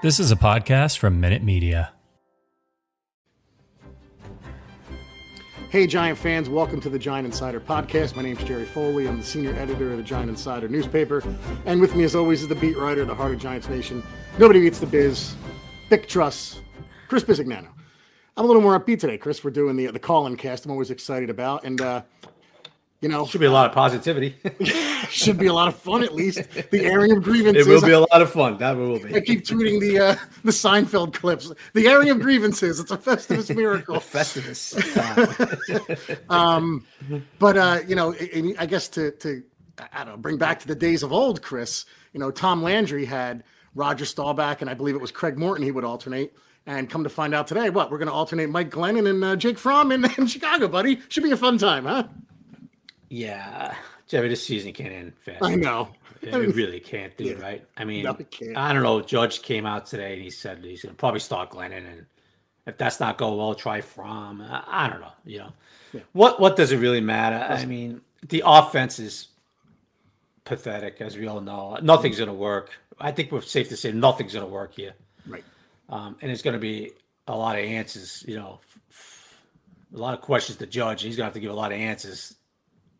This is a podcast from Minute Media. Hey, Giant fans, welcome to the Giant Insider Podcast. My name's Jerry Foley. I'm the senior editor of the Giant Insider newspaper. And with me, as always, is the beat writer of the Heart of Giants Nation. Nobody beats the biz. Big Truss, Chris Bisignano. I'm a little more upbeat today, Chris. We're doing the the call-in cast. I'm always excited about, and uh, you know, should be a lot of positivity. should be a lot of fun at least. The of grievances. It will be a lot of fun. That will be. I keep tweeting the uh, the Seinfeld clips. The of grievances. It's a Festivus miracle. Festivus. um, but uh, you know, I guess to to I don't know, bring back to the days of old, Chris. You know, Tom Landry had Roger Staubach, and I believe it was Craig Morton. He would alternate. And come to find out today, what we're going to alternate Mike Glennon and uh, Jake Fromm in, in Chicago, buddy. Should be a fun time, huh? Yeah, Jerry, this season can't end fast. I know. It, it really can't, do, yeah. right? I mean, no, I don't know. Judge came out today and he said he's going to probably start Glennon, and if that's not going well, try Fromm. I, I don't know. You know, yeah. what what does it really matter? I mean, the offense is pathetic, as we all know. Nothing's going to work. I think we're safe to say nothing's going to work here. Right. Um, and it's going to be a lot of answers. You know, a lot of questions to judge. He's going to have to give a lot of answers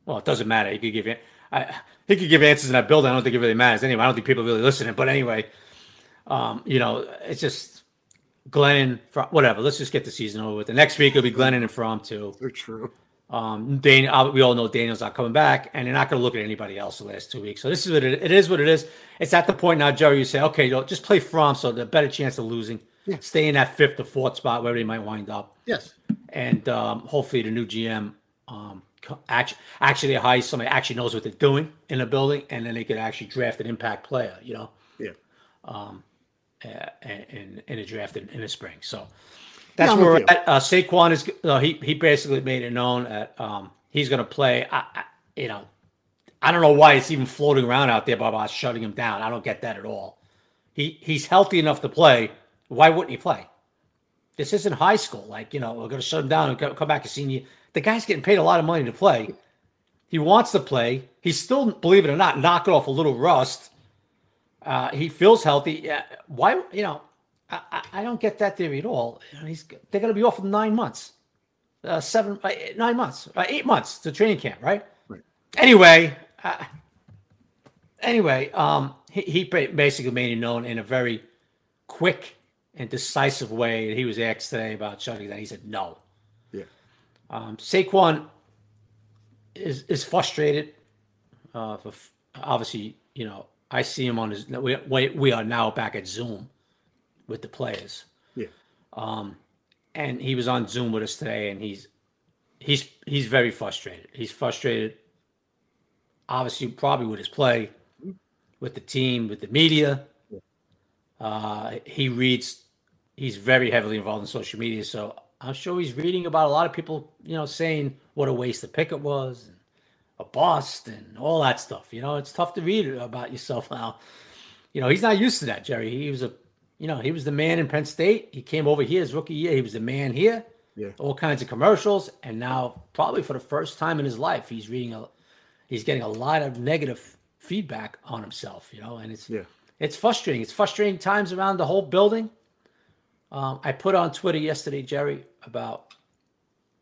well, it doesn't matter. He could give it. I, he could give answers in that building. I don't think it really matters anyway. I don't think people are really listening. But anyway, um, you know, it's just Glennon, whatever. Let's just get the season over with. The next week it'll be Glennon and Fromm too. They're true. Um, Daniel, uh, we all know Daniel's not coming back, and they're not going to look at anybody else the last two weeks. So this is what it, it is. What it is. It's at the point now, Jerry. You say, okay, just play Fromm, so the better chance of losing. Yeah. Stay in that fifth or fourth spot, wherever they might wind up. Yes. And um, hopefully the new GM um, actually actually hire somebody actually knows what they're doing in a building, and then they could actually draft an impact player. You know. Yeah. Um, in in a draft in, in the spring. So that's yeah, where we're at. Uh, Saquon is uh, he he basically made it known that um, he's going to play. I, I, you know, I don't know why it's even floating around out there about shutting him down. I don't get that at all. He he's healthy enough to play. Why wouldn't he play? This isn't high school. Like you know, we're going to shut him down and come back a senior the guy's getting paid a lot of money to play. He wants to play. He's still, believe it or not, knocking off a little rust. Uh, he feels healthy. why, you know, I, I, don't get that theory at all. He's they're going to be off for nine months, uh, seven, uh, nine months, uh, eight months to training camp, right? Right. Anyway, uh, anyway, um, he, he basically made it known in a very quick and decisive way. He was asked today about shutting down. He said no. Um, Saquon is is frustrated. Uh, for, obviously, you know, I see him on his. We, we are now back at Zoom with the players. Yeah. Um, and he was on Zoom with us today, and he's he's he's very frustrated. He's frustrated, obviously, probably with his play, with the team, with the media. Uh, he reads. He's very heavily involved in social media, so I'm sure he's reading about a lot of people, you know, saying what a waste the pick it was, and a bust, and all that stuff. You know, it's tough to read about yourself now. You know, he's not used to that, Jerry. He was a, you know, he was the man in Penn State. He came over here his rookie year. He was the man here. Yeah. All kinds of commercials, and now probably for the first time in his life, he's reading a, he's getting a lot of negative feedback on himself. You know, and it's yeah, it's frustrating. It's frustrating times around the whole building um, I put on Twitter yesterday, Jerry, about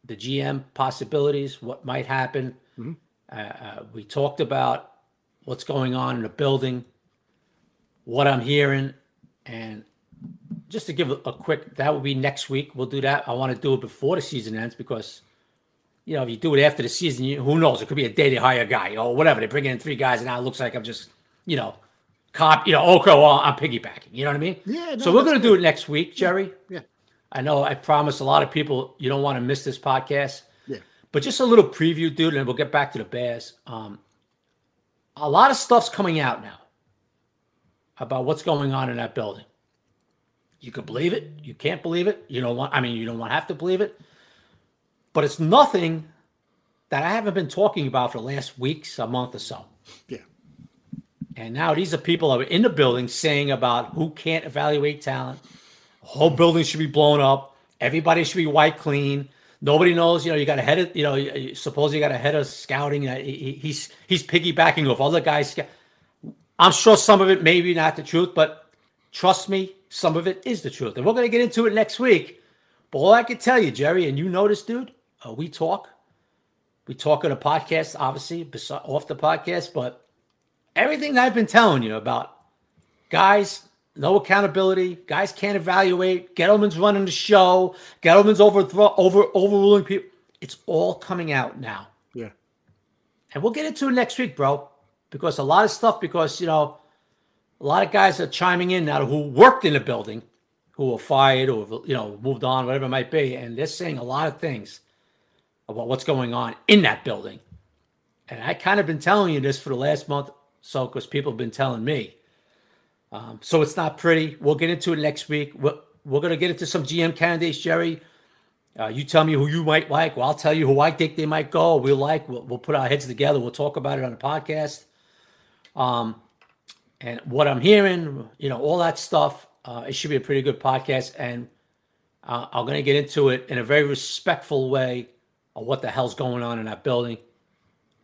the GM possibilities, what might happen. Mm-hmm. Uh, uh, we talked about what's going on in the building, what I'm hearing, and just to give a, quick, that will be next week. We'll do that. I want to do it before the season ends because, you know, if you do it after the season, you, who knows? It could be a day to hire a guy or whatever. They bring in three guys, and now it looks like I'm just, you know, cop, you know, Oko I'm piggybacking. You know what I mean? Yeah. No, so we're going to do it next week, Jerry. Yeah. I know I promised a lot of people you don't want to miss this podcast. Yeah. But just a little preview, dude, and we'll get back to the Bears. Um, a lot of stuff's coming out now. about what's going on in that building. You can believe it. You can't believe it. You don't want. I mean, you don't want to have to believe it. But it's nothing that I haven't been talking about for the last weeks, a month or so. Yeah. And now these are people that are in the building saying about who can't evaluate talent. The whole building should be blown up. Everybody should be white clean. Nobody knows. You know, you got a head of. You know, suppose you got a head of scouting. He's he's piggybacking off other guys. I'm sure some of it maybe not the truth, but trust me, some of it is the truth. And we're going to get into it next week. But all I can tell you, Jerry, and you know this, dude, uh, we talk. We talk on a podcast, obviously, off the podcast, but everything that I've been telling you about guys, no accountability, guys can't evaluate, Gettleman's running the show, Gettleman's overthrow, over overruling people. It's all coming out now. Yeah. And we'll get into it next week, bro. Because a lot of stuff, because you know, a lot of guys are chiming in now who worked in the building, who were fired or you know moved on, whatever it might be, and they're saying a lot of things about what's going on in that building. And I kind of been telling you this for the last month so because people have been telling me. Um, so it's not pretty. We'll get into it next week. We're, we're going to get into some GM candidates, Jerry. Uh, you tell me who you might like. Well, I'll tell you who I think they might go. We'll like. We'll, we'll put our heads together. We'll talk about it on the podcast. Um, and what I'm hearing, you know, all that stuff. Uh, it should be a pretty good podcast, and uh, I'm going to get into it in a very respectful way of what the hell's going on in that building,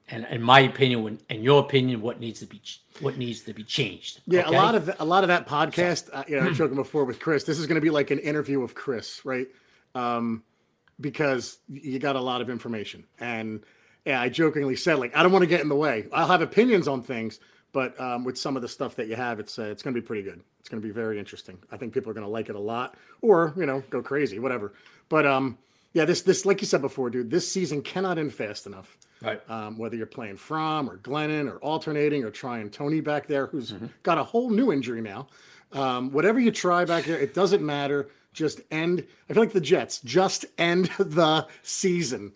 and in my opinion, in your opinion, what needs to be what needs to be changed. Yeah, okay? a lot of a lot of that podcast. So, uh, you know, I was joking before with Chris. This is going to be like an interview with Chris, right? Um, because you got a lot of information, and yeah, I jokingly said like I don't want to get in the way. I'll have opinions on things but um, with some of the stuff that you have, it's uh, it's going to be pretty good. It's going to be very interesting. I think people are going to like it a lot, or you know, go crazy, whatever. But um, yeah, this this like you said before, dude, this season cannot end fast enough. Right. Um, whether you're playing Fromm or Glennon or alternating or trying Toney back there, who's mm-hmm. got a whole new injury now. Um, whatever you try back there, it doesn't matter. Just end. I feel like the Jets just end the season.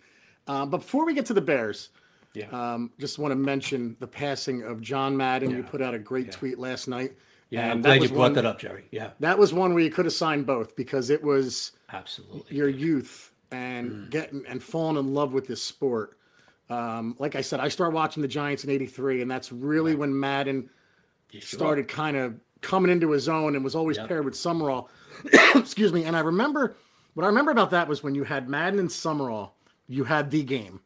Uh, but before we get to the Bears, yeah. Um, just want to mention the passing of John Madden. Yeah. You put out a great yeah. tweet last night. Yeah, and I'm glad you brought one, that up, Jerry. Yeah. That was one where you could have signed both because it was absolutely your youth and mm. getting and falling in love with this sport. Um, like I said, I started watching the Giants in '83, and that's really right. when Madden sure? started kind of coming into his own and was always yep. paired with Summerall. Excuse me. And I remember what I remember about that was when you had Madden and Summerall, you had the game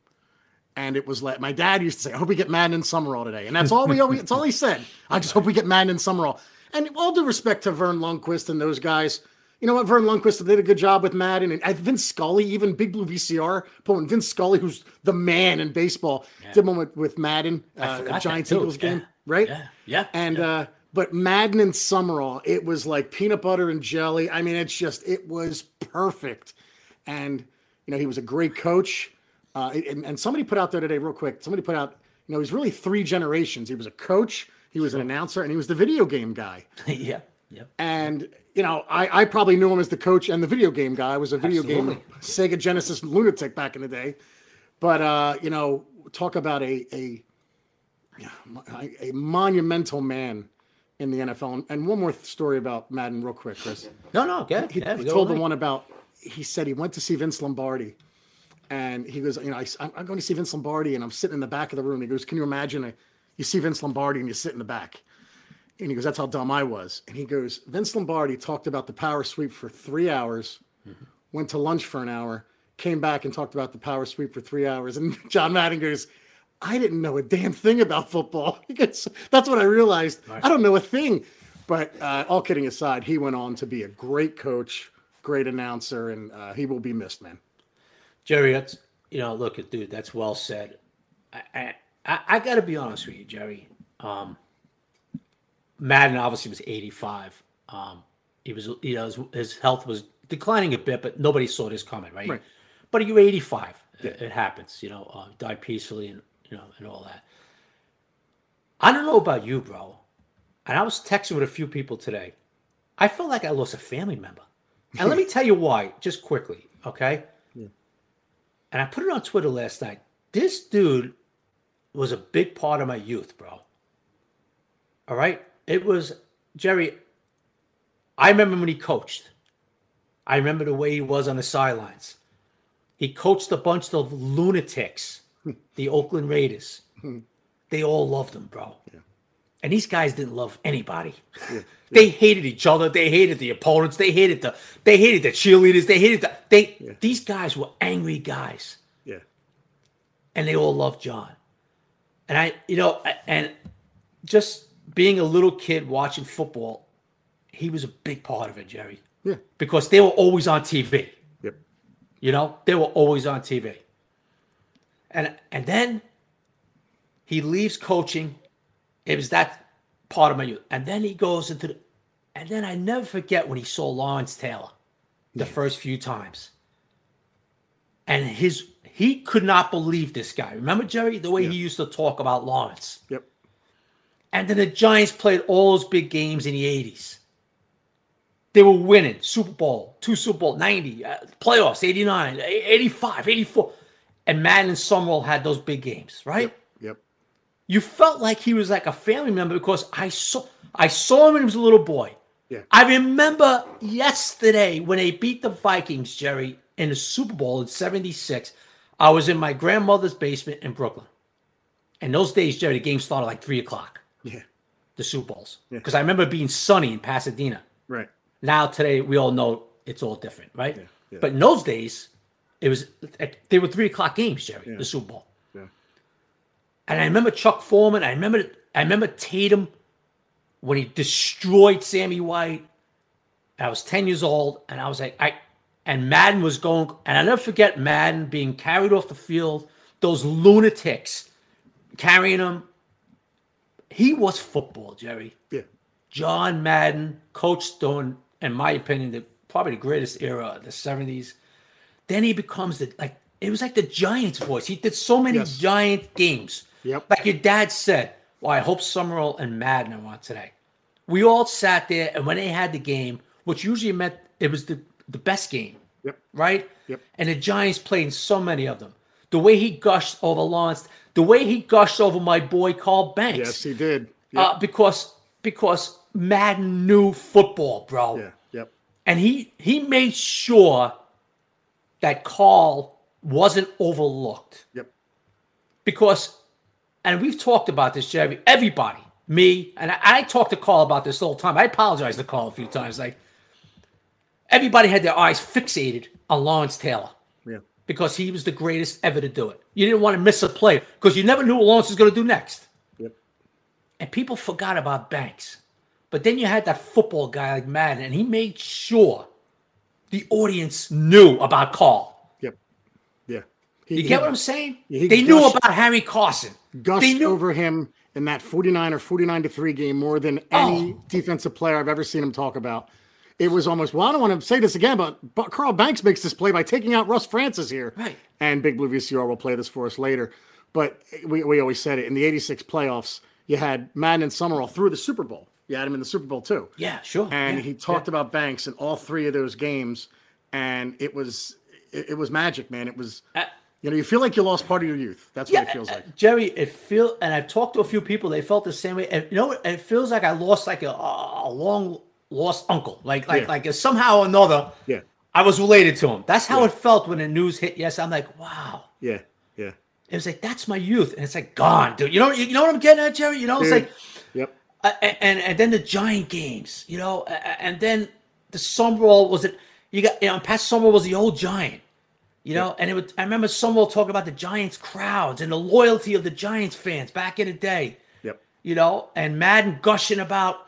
and it was like my dad used to say, "I hope we get Madden and Summerall today," and that's all we always. That's all he said. I just hope we get Madden and Summerall. And all due respect to Vern Lundquist and those guys, you know what? Vern Lundquist did a good job with Madden, and Vince Scully, even Big Blue VCR, pulling Vince Scully, who's the man in baseball, yeah. did one with, with Madden, uh, Giants Eagles yeah. game, right? Yeah, yeah. And yeah. uh, but Madden and Summerall, it was like peanut butter and jelly. I mean, it's just it was perfect, and you know he was a great coach. Uh, and, and, somebody put out there today, real quick. Somebody put out, you know, he's really three generations. He was a coach, he was an announcer, and he was the video game guy. yeah. Yep. And you know, I, I probably knew him as the coach and the video game guy. I was a video Absolutely. game Sega Genesis lunatic back in the day. But uh, you know, talk about a a a monumental man in the NFL. And one more story about Madden, real quick, Chris. No, no, good. He, yeah, he told the one about. He said he went to see Vince Lombardi and he goes, you know, I, am going to see Vince Lombardi, and I'm sitting in the back of the room. He goes, can you imagine? A, you see Vince Lombardi, and you sit in the back. And he goes, that's how dumb I was. And he goes, Vince Lombardi talked about the power sweep for three hours, mm-hmm. went to lunch for an hour, came back and talked about the power sweep for three hours. And John Madden goes, I didn't know a damn thing about football. He goes, that's what I realized. Right. I don't know a thing. But uh, all kidding aside, he went on to be a great coach, great announcer, and uh, he will be missed, man. Jerry, that's you know, look at dude, that's well said. I I, I got to be honest with you, Jerry. Um, Madden obviously was 85. Um, he was, you know, his, his, health was declining a bit, but nobody saw this coming, right? right. But you're 85. Yeah. It, it, happens, you know. Uh, died peacefully and you know and all that. I don't know about you, bro. And I was texting with a few people today. I felt like I lost a family member. And let me tell you why, just quickly, okay? and I put it on Twitter last night. This dude was a big part of my youth, bro. All right. It was Jerry, I remember when he coached. I remember the way he was on the sidelines. He coached a bunch of lunatics, the Oakland Raiders. They all loved him, bro. Yeah. And these guys didn't love anybody. Yeah. they hated each other. They hated the opponents. They hated the they hated the cheerleaders. They hated the they yeah. these guys were angry guys. Yeah. And they all loved John. And I, you know, and just being a little kid watching football, he was a big part of it, Jerry. Yeah. Because they were always on TV. Yep. You know, they were always on TV. And and then he leaves coaching. It was that part of my youth. And then he goes into the and then I never forget when he saw Lawrence Taylor the yeah. first few times. And his he could not believe this guy. Remember, Jerry, the way he used to talk about Lawrence? Yep. And then the Giants played all those big games in the 80s. They were winning Super Bowl, two Super Bowl, 90, uh, playoffs, 89, 85, 84. And Madden and Summerall had those big games, right? Yep. yep. You felt like he was like a family member because I saw I saw him when he was a little boy. Yeah. I remember yesterday when they beat the Vikings, Jerry, in the Super Bowl in 76. I was in my grandmother's basement in Brooklyn. And those days, Jerry, the game started like three o'clock. Yeah. The Super Bowls. Because yeah. I remember being sunny in Pasadena. Right. Now, today, we all know it's all different, right? Yeah. Yeah. But in those days, it was they were three o'clock games, Jerry, the Super Bowl. Yeah. And I remember Chuck Foreman. I remember I remember Tatum when he destroyed Sammy White. I was 10 years old, and I was like, I and Madden was going, and I never forget Madden being carried off the field, those lunatics carrying him. He was football, Jerry. Yeah. John Madden, Coach Stone, in my opinion, the probably the greatest era of the 70s. Then he becomes the like it was like the Giants voice. He did so many yes. giant games. Yep. Like your dad said, well, I hope Summerall and Madden are on today. We all sat there, and when they had the game, which usually meant it was the the best game. Yep. Right? Yep. And the Giants played in so many of them. The way he gushed over Lawrence, the way he gushed over my boy Carl Banks. Yes, he did. Yep. Uh, because because Madden knew football, bro. Yeah. Yep. And he he made sure that Carl wasn't overlooked. Yep. Because, and we've talked about this, Jerry. Everybody, me, and I, I talked to Carl about this the whole time. I apologize to Carl a few times. Like, everybody had their eyes fixated on Lawrence Taylor. Because he was the greatest ever to do it. You didn't want to miss a play because you never knew what Lawrence was going to do next. Yep. And people forgot about Banks. But then you had that football guy like Madden, and he made sure the audience knew about Carl. Yep. Yeah. He, you get he, what I'm saying? they gushed, knew about Harry Carson. Gushed they knew over him in that 49 or 49 to 3 game more than oh. any oh. defensive player I've ever seen him talk about it was almost well. I don't want to say this again, but, but Carl Banks makes this play by taking out Russ Francis here, right? And Big Blue VCR will play this for us later. But we, we always said it in the '86 playoffs. You had Madden and Summerall through the Super Bowl. You had him in the Super Bowl too. Yeah, sure. And yeah, he talked yeah. about Banks in all three of those games, and it was it, it was magic, man. It was. Uh, you know, you feel like you lost part of your youth. That's yeah, what it feels like. Jerry, it feel, and I've talked to a few people. They felt the same way. And you know, it feels like I lost like a, a long lost uncle. Like like yeah. like somehow or another. Yeah. I was related to him. That's how yeah. it felt when the news hit. Yes, I'm like, wow. Yeah, yeah. It was like that's my youth, and it's like gone, dude. You know, you know what I'm getting at, Jerry. You know, it's dude. like, yep. Uh, and and then the Giant games, you know, and then the Summerall was it? You got you know, Pat Summerall was the old Giant, you know, and it would. I remember Summerall talking about the Giants crowds and the loyalty of the Giants fans back in the day. Yep. You know, and Madden gushing about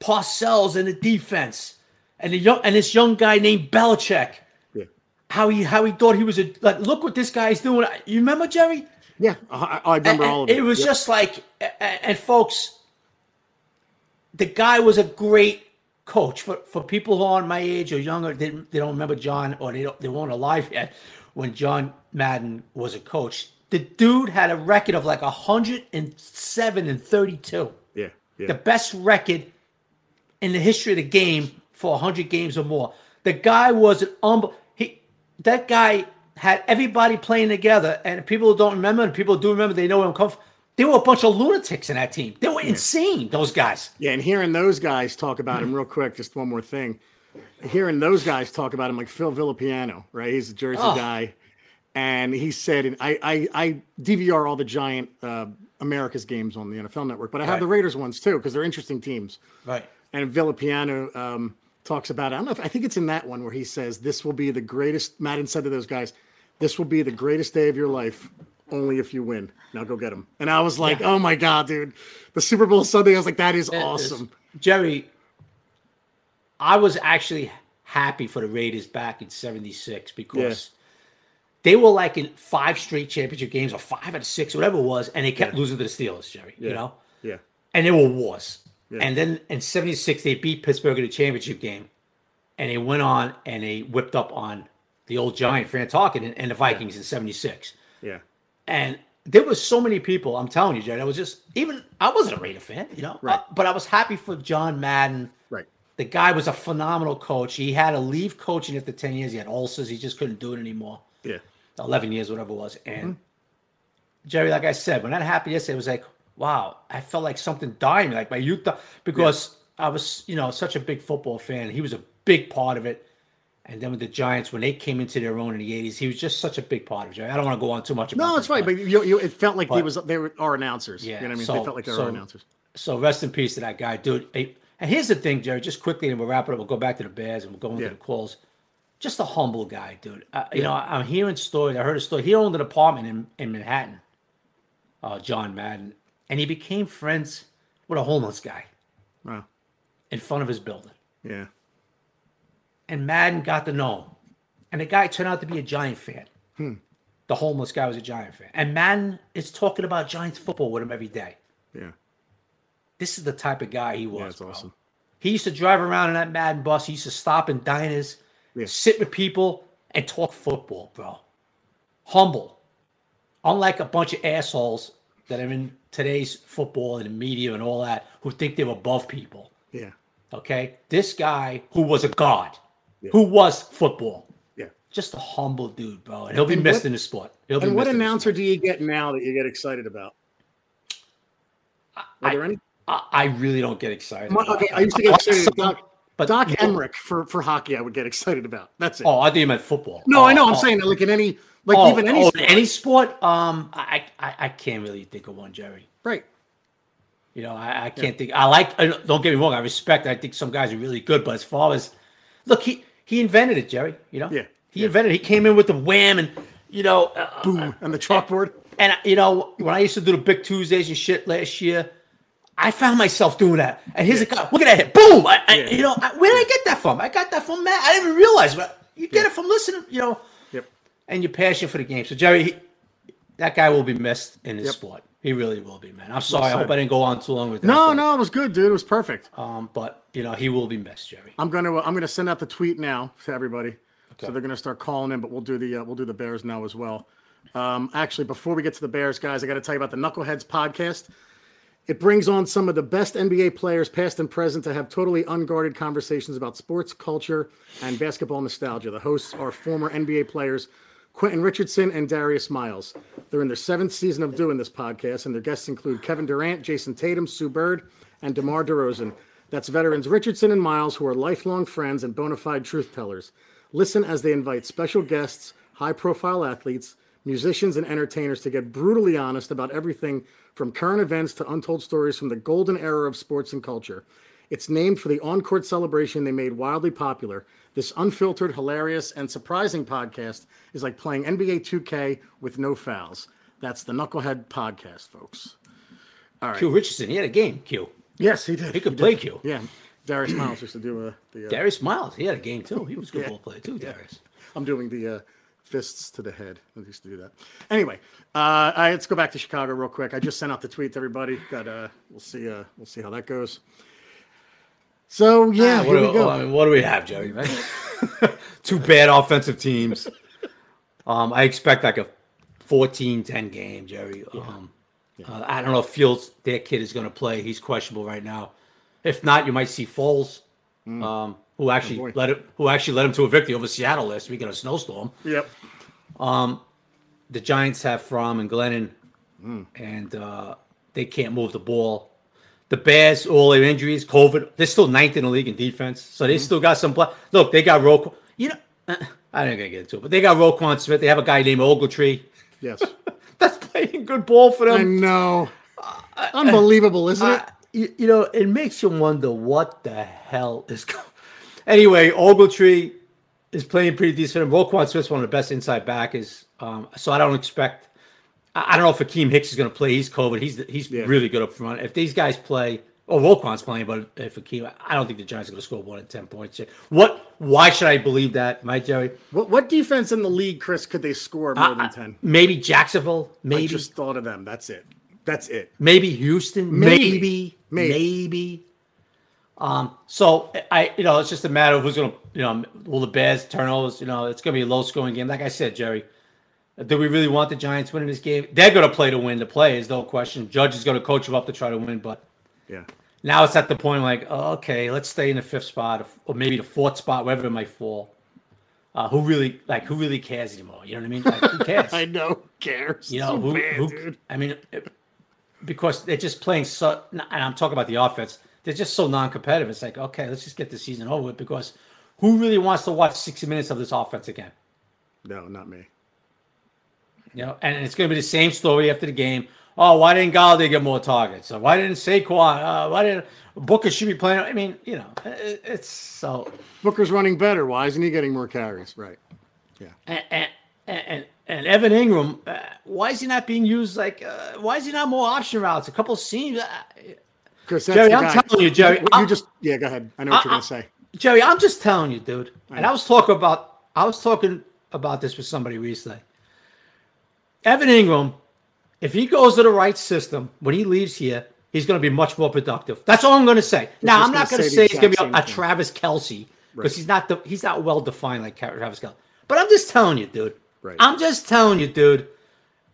Parcells in the defense, and the young and this young guy named Belichick. Yeah. How he how he thought he was a like look what this guy's doing. You remember Jerry? Yeah, I, I remember and, all of it. It was yep. just like and folks, the guy was a great coach for, for people who aren't my age or younger. They, they don't remember John or they don't, they weren't alive yet when John Madden was a coach. The dude had a record of like 107 and 32. Yeah, yeah. The best record in the history of the game for 100 games or more. The guy was an um he that guy had everybody playing together and people don't remember and people do remember they know where I'm coming from. They were a bunch of lunatics in that team. They were yeah. insane, those guys. Yeah, and hearing those guys talk about him real quick, just one more thing. Hearing those guys talk about him, like Phil Villapiano, right? He's a Jersey oh. guy. And he said, and I, I, I DVR all the giant uh, America's games on the NFL network, but I have right. the Raiders ones too because they're interesting teams. Right. And Villapiano um, talks about it. I don't know if I think it's in that one where he says this will be the greatest. Madden said to those guys, "This will be the greatest day of your life, only if you win. Now go get them." And I was like, yeah. "Oh my god, dude! The Super Bowl Sunday." I was like, "That is it awesome." Is. Jerry, I was actually happy for the Raiders back in '76 because. Yeah they were like in five straight championship games or five out of six, whatever it was, and they kept yeah. losing to the Steelers, Jerry. You know? Yeah. And they were wars. Yeah. And then in 76, they beat Pittsburgh in the championship game. And they went on and they whipped up on the old giant Fran Tarkenton and, the Vikings in 76. Yeah. And there was so many people, I'm telling you, Jerry, I was just even I wasn't a Raider fan, you know, right. Uh, but I was happy for John Madden. Right. The guy was a phenomenal coach. He had to leave coaching after 10 years. He had ulcers. He just couldn't do it anymore. Yeah. 11 years, whatever it was. And mm-hmm. Jerry, like I said, when that happened yesterday, it was like, wow, I felt like something dying, like my youth, because yeah. I was, you know, such a big football fan. He was a big part of it. And then with the Giants, when they came into their own in the '80s, he was just such a big part of it. I don't want to go on too much. about No, it's fine, but you, you, it felt like but, they was they were our announcers. Yeah, you know what I mean. So, they felt like they were so, our announcers. So rest in peace to that guy, dude. and here's the thing, Jerry. Just quickly, and we'll wrap it up. We'll go back to the Bears and we'll go into yeah. the calls just a humble guy, dude. Uh, you yeah. know, I'm hearing stories. I heard a story. He owned an apartment in, in Manhattan, uh, John Madden, and he became friends with a homeless guy. Wow. In front of his building. Yeah. And Madden got to know him. And the guy turned out to be a Giant fan. Hmm. The homeless guy was a Giant fan. And Madden is talking about Giants football with him every day. Yeah. This is the type of guy he was. Yeah, that's awesome. He used to drive around in that Madden bus. He used to stop in diners yeah. sit with people and talk football, bro. Humble. Unlike a bunch of assholes that are in today's football and the media and all that who think they're above people. Yeah. Okay. This guy who was a god, yeah. who was football. Yeah. Just a humble dude, bro. And he'll be and missed what, in the sport. He'll and what announcer do you get now that you get excited about? Are I, there any? I, I really don't get excited. okay, I used to get excited about but Doc Emrick for, for hockey, I would get excited about. That's it. Oh, I think you meant football. No, oh, I know. I'm oh. saying like in any like oh, even any oh, sport. any sport. Um, I, I I can't really think of one, Jerry. Right. You know, I, I can't yeah. think. I like. Don't get me wrong. I respect. I think some guys are really good, but as far as look, he he invented it, Jerry. You know. Yeah. He yeah. invented. He came in with the wham and you know, uh, boom, and the chalkboard. And, and you know, when I used to do the big Tuesdays and shit last year, I found myself doing that. And here's yeah. a guy, look at that hit. Boom. I, I, You know, I, where did I get that from? I got that from Matt. I didn't even realize, but you get yeah. it from listening, you know, yep. And your passion for the game. So, Jerry, he, that guy will be missed in his yep. sport. He really will be, man. I'm sorry. Well I hope I didn't go on too long with that. No, but, no, it was good, dude. It was perfect. Um, but you know, he will be missed, Jerry. I'm gonna I'm gonna send out the tweet now to everybody. Okay. So they're gonna start calling in, but we'll do the uh, we'll do the Bears now as well. Um, actually, before we get to the Bears, guys, I got to tell you about the Knuckleheads podcast. It brings on some of the best NBA players, past and present, to have totally unguarded conversations about sports, culture, and basketball nostalgia. The hosts are former NBA players Quentin Richardson and Darius Miles. They're in their seventh season of doing this podcast, and their guests include Kevin Durant, Jayson Tatum, Sue Bird, and DeMar DeRozan. That's veterans Richardson and Miles, who are lifelong friends and bona fide truth tellers. Listen as they invite special guests, high profile athletes, musicians, and entertainers to get brutally honest about everything from current events to untold stories from the golden era of sports and culture. It's named for the on court celebration they made wildly popular. This unfiltered, hilarious, and surprising podcast is like playing NBA 2K with no fouls. That's the Knucklehead Podcast, folks. All right. Q Richardson, he had a game, Q. Yes, he did. He could he play did. Q. Yeah. Darius Miles used to do uh, the. Uh, Darius Miles, he had a game too. He was a good yeah. ball player too, Darius. I'm doing the. Uh, fists to the head. I used to do that. Anyway, uh, right, let's go back to Chicago real quick. I just sent out the tweet to everybody. Got uh, we'll see. Uh, we'll see how that goes. So yeah, ah, here do, we go. I mean, what do we have, Joey? Two bad offensive teams. Um, I expect like a 14-10 game, Jerry. Yeah. Um, yeah. Uh, I don't know if Fields, their kid, is going to play. He's questionable right now. If not, you might see Foles. Mm. Um, who actually oh led it, who actually led him to a victory over Seattle last week in a snowstorm. Yep. Um, the Giants have Fromm and Glennon, mm. and uh, they can't move the ball. The Bears, all their injuries, COVID, they're still ninth in the league in defense. So they mm-hmm. still got some play. Look, they got Roquan. You know, I don't gonna get into it, but they got Roquan Smith. They have a guy named Ogletree. Yes. That's playing good ball for them. I know. Uh, Unbelievable, isn't uh, it? You, you, know, it makes you wonder what the hell is going. Anyway, Ogletree is playing pretty decent. Roquan Smith's one of the best inside backers. Um, so I don't expect. I don't know if Akiem Hicks is going to play. He's COVID. He's he's yeah. really good up front. If these guys play, oh, Roquan's playing, but if Akeem, I don't think the Giants are going to score one in ten points. What? Why should I believe that, Mike Jerry? What what defense in the league, Chris, could they score more uh, than ten? Maybe Jacksonville. Maybe I just thought of them. That's it. That's it. Maybe Houston. Maybe. Maybe. Maybe. maybe. Um, so I, you know, it's just a matter of who's going to, you know, will the Bears turnovers? You know, it's going to be a low scoring game. Like I said, Jerry, do we really want the Giants winning this game? They're going to play to win. The play is no question. Judge is going to coach them up to try to win, but yeah. Now it's at the point like, oh, okay, let's stay in the fifth spot or maybe the fourth spot, wherever it might fall. Uh, who really like who really cares anymore? You know what I mean? Like, who cares? I know who cares. You know who, bad, who I mean, it, because they're just playing so. And I'm talking about the offense they're just so non-competitive. It's like, okay, let's just get the season over with because who really wants to watch 60 minutes of this offense again? No, not me. You know, and it's going to be the same story after the game. Oh, why didn't Golladay get more targets? Why didn't Saquon? Uh, why didn't Booker should be playing? I mean, you know, it, it's so. Booker's running better. Why isn't he getting more carries? Right. Yeah. And and and, and Evan Engram, uh, why is he not being used? Like, uh, why is he not more option routes? A couple seams. Uh, Chris, Jerry, I'm guy. telling you, Jerry. You, you just yeah, go ahead. I know what I, you're gonna say. Jerry, I'm just telling you, dude. And I was talking about I was talking about this with somebody recently. Evan Engram, if he goes to the right system when he leaves here, he's going to be much more productive. That's all I'm going to say. Now, I'm not going to say, he's going to be a, a Travis Kelce because right. he's not the, he's not well defined like Travis Kelce. But I'm just telling you, dude. Right. I'm just telling you, dude.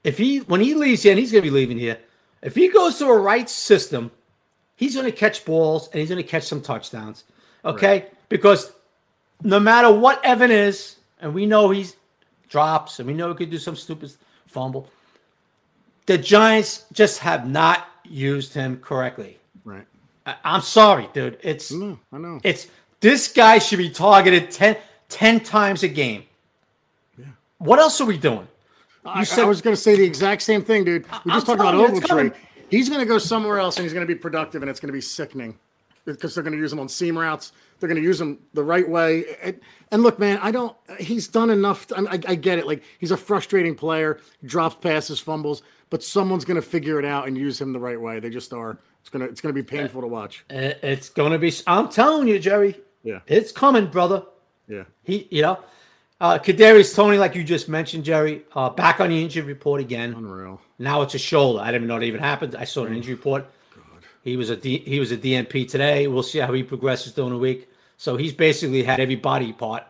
If he when he leaves here, and he's going to be leaving here, if he goes to a right system he's going to catch balls and he's going to catch some touchdowns. Okay, right. because no matter what Evan is, and we know he's drops, and we know he could do some stupid fumble. The Giants just have not used him correctly. Right. I, am sorry, dude. It's I know, I know. It's this guy should be targeted 10, 10 times a game. Yeah. What else are we doing? I, said, I, was going to say the exact same thing, dude. We just talked about Ogletree. He's going to go somewhere else and he's going to be productive and it's going to be sickening because they're going to use him on seam routes. They're going to use him the right way. And, and look, man, I don't. He's done enough. To, I, I, get it. Like he's a frustrating player, drops passes, fumbles, but someone's going to figure it out and use him the right way. They just are. It's gonna. It's gonna be painful to watch. It's gonna be. I'm telling you, Jerry. Yeah. It's coming, brother. Yeah. He. You know. Uh, Kadarius Toney, like you just mentioned, Jerry, uh, back on the injury report again. Unreal. Now it's a shoulder. I didn't even know it even happened. I saw an injury report. He was a D, he was a DNP today. We'll see how he progresses during the week. So he's basically had every body part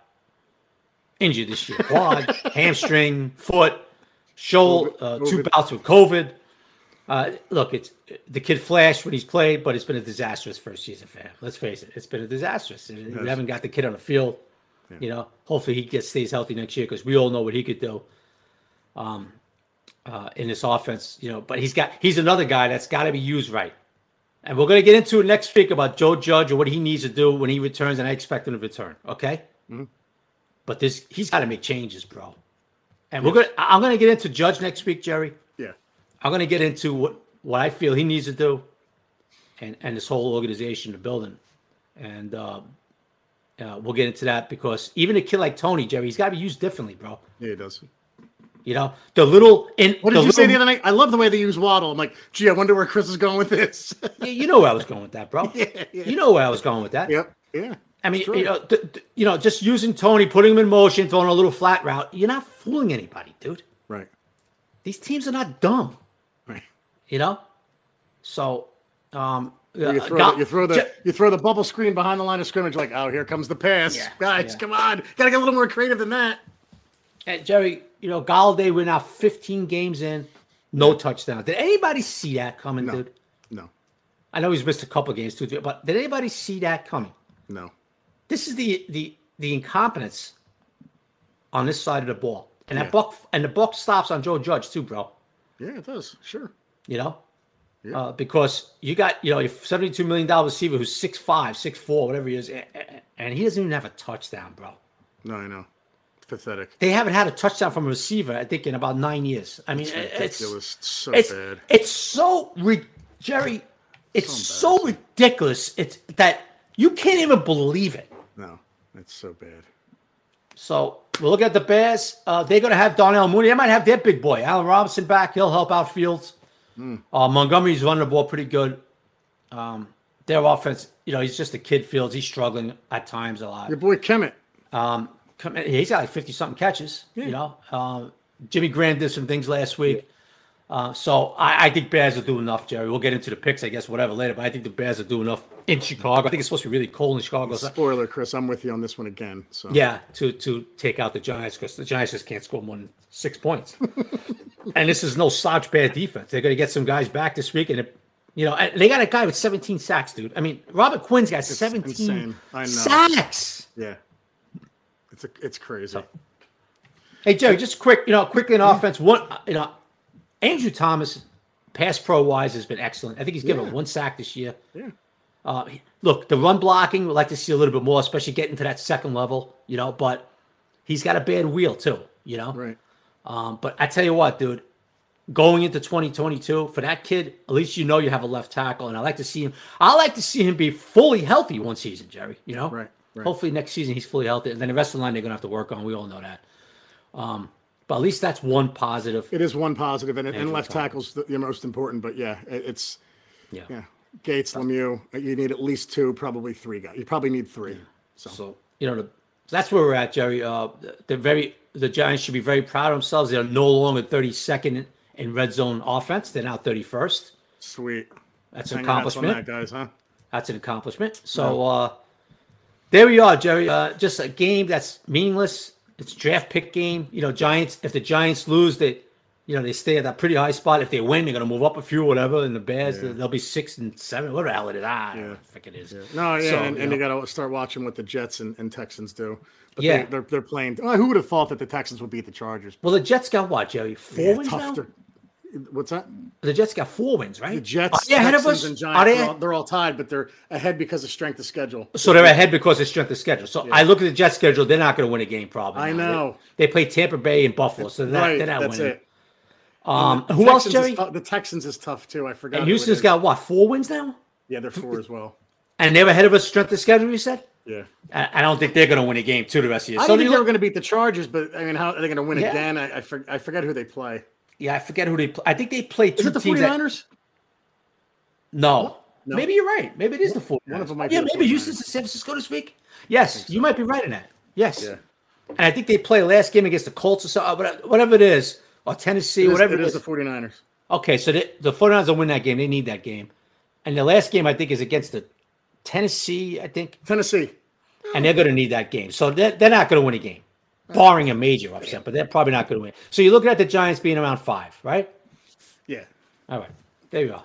injured this year: quad, hamstring, foot, shoulder, uh, two bouts with COVID. Uh, look, it's the kid flashed when he's played, but it's been a disastrous first season for him. Let's face it; it's been a disastrous. Yes. We haven't got the kid on the field. Yeah. You know, hopefully he gets stays healthy next year because we all know what he could do. Um, uh, in this offense, you know, but he's got he's another guy that's got to be used right. And we're going to get into it next week about Joe Judge and what he needs to do when he returns, and I expect him to return. Okay, mm-hmm. but this he's got to make changes, bro. And yes. we're gonna I'm gonna get into Judge next week, Jerry. Yeah, I'm gonna get into what what I feel he needs to do, and and this whole organization, the building, and um, uh, we'll get into that because even a kid like Toney, Jerry, he's got to be used differently, bro. Yeah, he does. You know, the little. In, what did you little, say the other night? I love the way they use Waddle. I'm like, gee, I wonder where Chris is going with this. yeah, you know where I was going with that, bro. yeah, yeah. You know where I was going with that. Yep. Yeah. I mean, you know, th- th- you know, just using Toney, putting him in motion, throwing a little flat route. You're not fooling anybody, dude. Right. These teams are not dumb. Right. You know. So, um, you throw, uh, the, you throw the you throw the bubble screen behind the line of scrimmage, like, oh, here comes the pass, yeah, guys, come on, gotta get a little more creative than that. And Jerry, you know, Golladay, we're now 15 games in, no touchdown. Did anybody see that coming, no. dude? No. I know he's missed a couple games too, but did anybody see that coming? No. This is the the the incompetence on this side of the ball, and yeah. that buck and the buck stops on Joe Judge too, bro. Yeah, it does. Sure. You know, yeah. uh, because you got you know a seventy-two million dollar receiver who's six five, six four, whatever he is, and he doesn't even have a touchdown, bro. No, I know. Pathetic. They haven't had a touchdown from a receiver, I think, in about nine years. I mean, it's, it's so it's, bad. It's so re- Jerry. It's so, so ridiculous. It's that you can't even believe it. No, it's so bad. So we'll look at the Bears. Uh, they're going to have Darnell Mooney. They might have their big boy, Allen Robinson, back. He'll help out Fields. Mm. Uh, Montgomery's running the ball pretty good. Um, their offense, you know, he's just a kid. Fields, he's struggling at times a lot. Your boy Kmet. Um, he's got like fifty something catches. Yeah. You know, um, Jimmy Graham did some things last week. Yeah. Uh, so I, I, think Bears will do enough, Jerry. We'll get into the picks, I guess, whatever later. But I think the Bears will do enough in Chicago. I think it's supposed to be really cold in Chicago. Spoiler, Chris. I'm with you on this one again. So yeah, to to take out the Giants because the Giants just can't score more than six points. and this is no slouch bad defense. They're going to get some guys back this week, and it, you know they got a guy with 17 sacks, dude. I mean, Robert Quinn's got 17 sacks. Yeah, it's a, it's crazy. Hey Jerry, just quick, you know, quickly in offense. One, you know Andrew Thomas, pass pro wise, has been excellent. I think he's given yeah. one sack this year. Yeah. Uh, look, the run blocking, we'd like to see a little bit more, especially getting to that second level, you know, but he's got a bad wheel too, you know? Right. Um, but I tell you what, dude, going into 2022, for that kid, at least you know you have a left tackle. And I like to see him, I like to see him be fully healthy one season, Jerry, you know? Right. Right. Hopefully next season he's fully healthy. And then the rest of the line they're going to have to work on. We all know that. Um, but at least that's one positive. It is one positive, and, and left tackle's the, the, most important. But yeah, it's yeah. yeah. Gates, Lemieux, you need at least two, probably three guys. You probably need three. Yeah. So. so. you know, the, that's where we're at, Jerry. Uh, they're very the Giants should be very proud of themselves. They're no longer 32nd in red zone offense. They're now 31st. Sweet. That's an accomplishment, that, guys. Huh? That's an accomplishment. So yeah. uh, there we are, Jerry. Uh, just a game that's meaningless it's draft pick game. You know, Giants. If the Giants lose, they, you know, they stay at that pretty high spot. If they win, they're gonna move up a few, or whatever. And the Bears, yeah. they'll be six and seven. What the hell it is? Ah, yeah. I think it is. Yeah. No, yeah, so, and, and they got to start watching what the Jets and, and Texans do. But yeah, they, are they're playing. Oh, who would have thought that the Texans would beat the Chargers? Well, the Jets got what, Jerry? Four yeah, wins now. What's that? The Jets got four wins, right? The Jets, ahead of us? and Giants, they? are all, they're all tied, but they're ahead because of strength of schedule. So they're ahead because of strength of schedule. So yeah. I look at the Jets schedule; they're not going to win a game, probably. I know they, they, play Tampa Bay and Buffalo, so they're, right, they're not that's winning. It. Um, who Texans else, Jerry? T- the Texans is tough too. I forgot. And Houston's got what four wins now? Yeah, they're four as well. And they're ahead of us strength of schedule. You said. Yeah. I, don't think they're going to win a game too the rest of the year. I so think they were going to beat the Chargers, but I mean, how are they going to win yeah. again? I, I, for, I forget who they play. Yeah, I forget who they play. I think they played two is it the teams. 49ers? That... No. no. Maybe you're right. Maybe it is the 49ers. One of them might yeah, maybe Houston's in San Francisco this week. Yes, so. you might be right in that. Yes. Yeah. And I think they play last game against the Colts or so, uh, whatever it is, or Tennessee, it is, whatever it, it is. the 49ers. Okay, so the, the 49ers will win that game. They need that game. And the last game, I think, is against the Tennessee, I think. Tennessee. And they're going to need that game. So they're, they're not going to win a game, barring a major upset, but they're probably not going to win. So you're looking at the Giants being around five, right? Yeah. All right. There you go.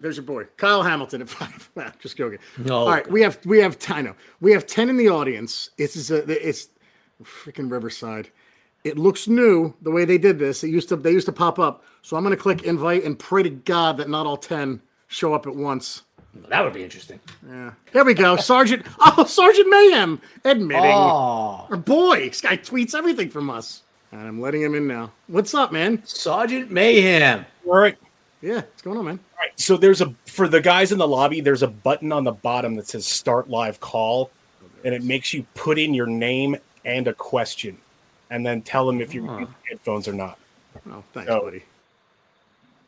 There's your boy, Kyle Hamilton at five. nah, just joking. No. All right, we have we have I know we have ten in the audience. This is a it's freaking Riverside. It looks new the way they did this. It used to they used to pop up. So I'm going to click invite and pray to God that not all ten show up at once. That would be interesting. Yeah. Here we go. Sergeant. Oh, Sergeant Mayhem admitting. Oh. Our boy. This guy tweets everything from us. And I'm letting him in now. What's up, man? Sergeant Mayhem. All right. Yeah, what's going on, man? All right. So there's a for the guys in the lobby, there's a button on the bottom that says start live call, and it makes you put in your name and a question, and then tell them if you're huh. using headphones or not. Oh, thanks, so, buddy.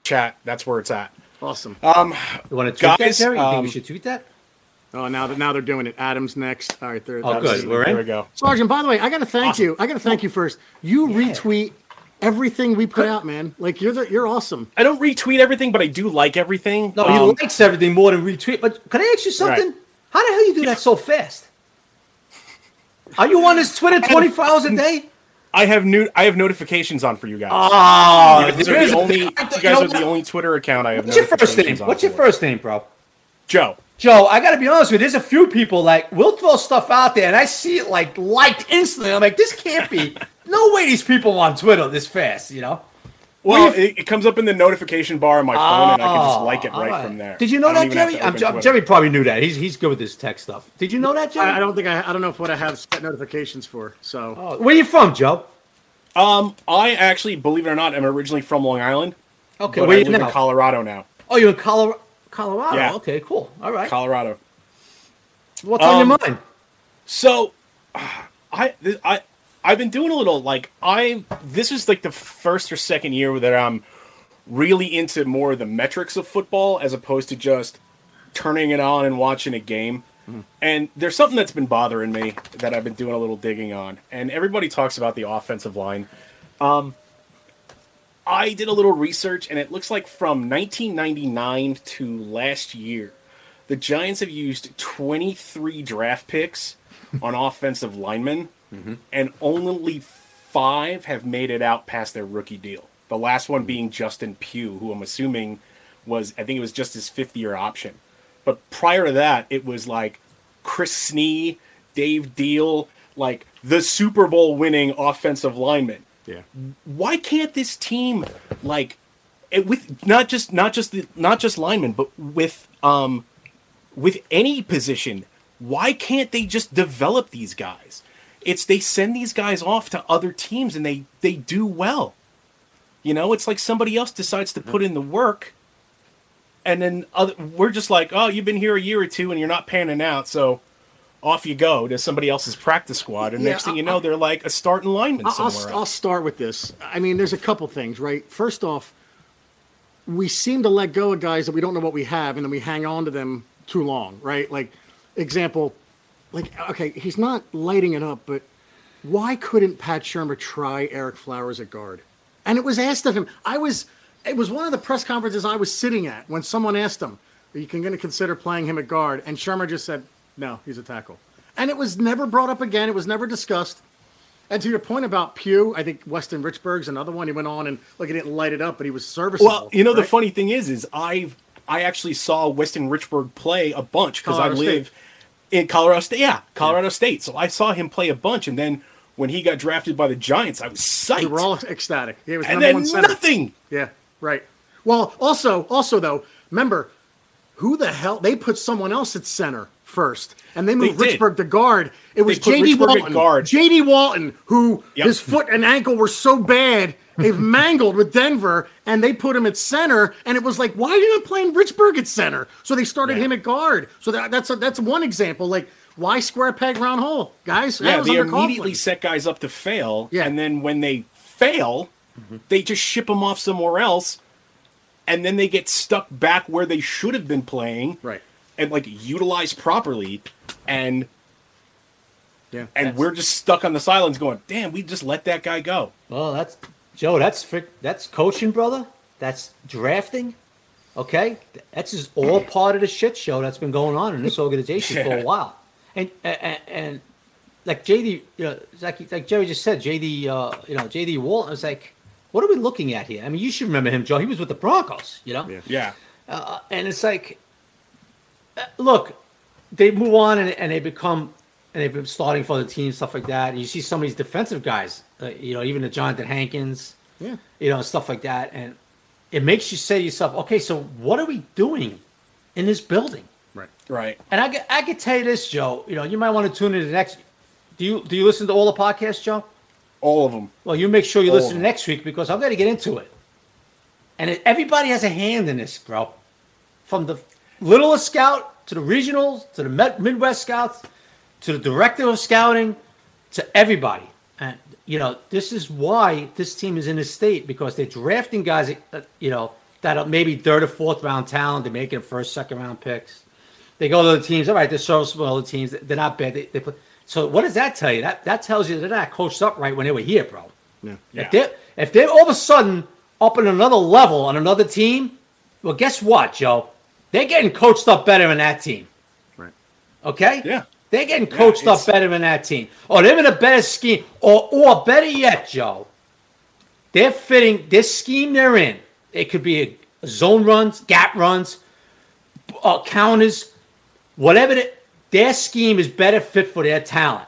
Chat, that's where it's at. Awesome. Um, you want to tweet guys, that, Terry? You um, think we um, should tweet that? Oh, now that now they're doing it. Adam's next. All right, there. Oh, good. We're in. There we go. Sergeant, by the way, I got to thank awesome. you. I got to thank you first. You yeah. retweet everything we put out, man. Like you're the, you're awesome. I don't retweet everything, but I do like everything. No, um, he likes everything more than retweet. But can I ask you something? Right. How the hell you do that so fast? Are you on his Twitter twenty four hours a day? I have new I have notifications on for you guys. Oh, you guys are the only, you guys are the only Twitter account I have. What's your first name? What's your first name, bro? Joe. Joe, I gotta be honest with you. There's a few people like we'll throw stuff out there, and I see it like liked instantly. I'm like, this can't be. no way these people on Twitter this fast, you know. Well, it, it, comes up in the notification bar on my phone, and I can just like it right, right, from there. Did you know that, Jerry? I'm, Jerry probably knew that. He's he's good with this tech stuff. Did you know that, Jerry? I, I don't think I. I don't know if what I have set notifications for. So, oh, where are you from, Joe? Um, I actually, believe it or not, am originally from Long Island. Okay, where I live now? in Colorado now. Oh, you're in Colorado. Colorado. Yeah. Okay, cool. All right. Colorado. What's um, on your um, mind? So, I I I've been doing a little like I this is like the first or second year that I'm really into more of the metrics of football as opposed to just turning it on and watching a game. Mm-hmm. And there's something that's been bothering me that I've been doing a little digging on. And everybody talks about the offensive line. Um, I did a little research, and it looks like from 1999 to last year, the Giants have used 23 draft picks on offensive linemen, mm-hmm. and only five have made it out past their rookie deal. The last one being Justin Pugh, who I'm assuming was, I think it was just his fifth year option. But prior to that, it was like Chris Snee, Dave Diehl, like the Super Bowl winning offensive lineman. Yeah. Why can't this team like it, with not just not just the not just linemen, but with um with any position, why can't they just develop these guys? It's they send these guys off to other teams and they they do well. You know, it's like somebody else decides to put mm-hmm. in the work and then other, we're just like, "Oh, you've been here a year or two and you're not panning out." So off you go to somebody else's practice squad, and yeah, next thing you know, I'll, they're like a starting lineman I'll, somewhere. I'll, I'll start with this. I mean, there's a couple things, right? First off, we seem to let go of guys that we don't know what we have, and then we hang on to them too long, right? Like, example, like okay, he's not lighting it up, but why couldn't Pat Shurmur try Ereck Flowers at guard? And it was asked of him. I was. It was one of the press conferences I was sitting at when someone asked him, "Are you going to consider playing him at guard?" And Shurmur just said, no, he's a tackle. And it was never brought up again. It was never discussed. And to your point about Pugh, I think Weston Richburg's another one. He went on and like he didn't light it up, but he was serviceable. Well, you know right? the funny thing is, is I I actually saw Weston Richburg play a bunch because oh, I live State. In Colorado State. Yeah, Colorado yeah. State. So I saw him play a bunch, and then when he got drafted by the Giants, I was psyched. We were all ecstatic. He was and then nothing. Yeah, right. Well, also, also though, remember who the hell they put someone else at center first, and they moved they Richburg to guard. It was J.D. Walton. Guard. J.D. Walton, who yep. his foot and ankle were so bad they've mangled with Denver, and they put him at center. And it was like, why are you not playing Richburg at center? So they started yeah. him at guard. So that, that's a, that's one example. Like why square peg round hole, guys? Yeah, they immediately set guys up to fail, yeah. and then when they fail, mm-hmm. they just ship them off somewhere else. And then they get stuck back where they should have been playing. Right and like utilized properly and yeah and we're just stuck on the sidelines going damn we just let that guy go well that's joe that's that's coaching brother. That's drafting. Okay? That's just all part of the shit show that's been going on in this organization yeah. for a while. And and, and like jd you know like, like jerry just said jd uh, you know jd walton was like what are we looking at here? I mean you should remember him joe. He was with the broncos you know? Yeah, yeah. Uh, and it's like look, they move on and, and they become and they've been starting for the team, stuff like that. And you see some of these defensive guys, uh, you know, even the Johnathan Hankins, yeah, you know, stuff like that, and it makes you say to yourself, okay, so what are we doing in this building? Right, right. And I, I can tell you this, Joe. You know, you might want to tune in to the next. Do you do you listen to all the podcasts, Joe? All of them. Well, you make sure you all listen next week because I'm going to get into it. And it, everybody has a hand in this, bro. From the littlest scout to the regionals to the Midwest scouts to the director of scouting to everybody. And you know, this is why this team is in this state because they're drafting guys, uh, you know, that are maybe third or fourth round talent. They're making first, second round picks. They go to the teams. All right, they're serviceable. Other teams, they're not bad. They, they put, so what does that tell you? That that tells you they're not coached up right when they were here, bro. Yeah. If they're if they're all of a sudden up in another level on another team, well, guess what, Joe? They're getting coached up better in that team. Right. Okay? Yeah. They're getting coached yeah, up better than that team. Or they're in a better scheme. Or or better yet, Joe, they're fitting this scheme they're in. It could be a, a zone runs, gap runs, uh, counters, whatever. The, their scheme is better fit for their talent.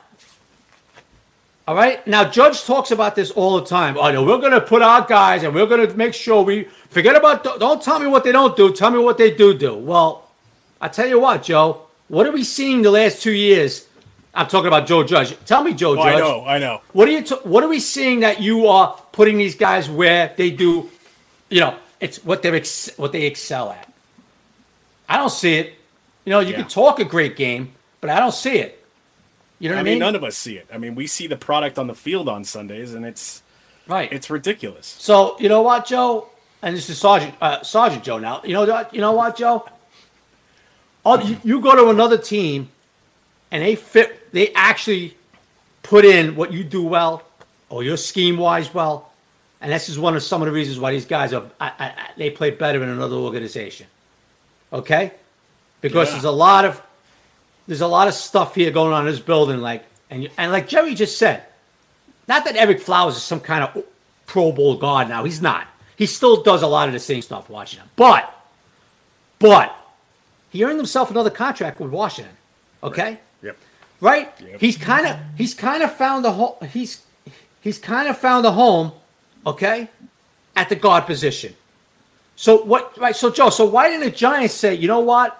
All right. Now, Judge talks about this all the time. Oh, no, we're going to put our guys and we're going to make sure we forget about. Don't tell me what they don't do. Tell me what they do do. Well, I tell you what, Joe. What are we seeing the last two years? I'm talking about Joe Judge. Tell me, Joe oh, Judge. I know. I know. What are you? T- what are we seeing that you are putting these guys where they do? You know, it's what they ex- what they excel at. I don't see it. You know, you yeah. can talk a great game, but I don't see it. You know what I mean? None of us see it. I mean, we see the product on the field on Sundays, and it's right. It's ridiculous. So you know what, Joe? And this is Sergeant uh, Sergeant Joe. Now you know? You know what, Joe? You, you go to another team, and they fit. They actually put in what you do well, or your scheme wise well, and this is one of some of the reasons why these guys are. I, I, they play better in another organization. Okay, because yeah. there's a lot of there's a lot of stuff here going on in this building, like and and like Jerry just said, not that Ereck Flowers is some kind of Pro Bowl guard now. He's not. He still does a lot of the same stuff watching him. But but he earned himself another contract with Washington. Okay? Right. Yep. Right? Yep. He's kind of he's kind of found a home he's he's kind of found a home, okay, at the guard position. So what right so Joe, so why didn't the Giants say, you know what?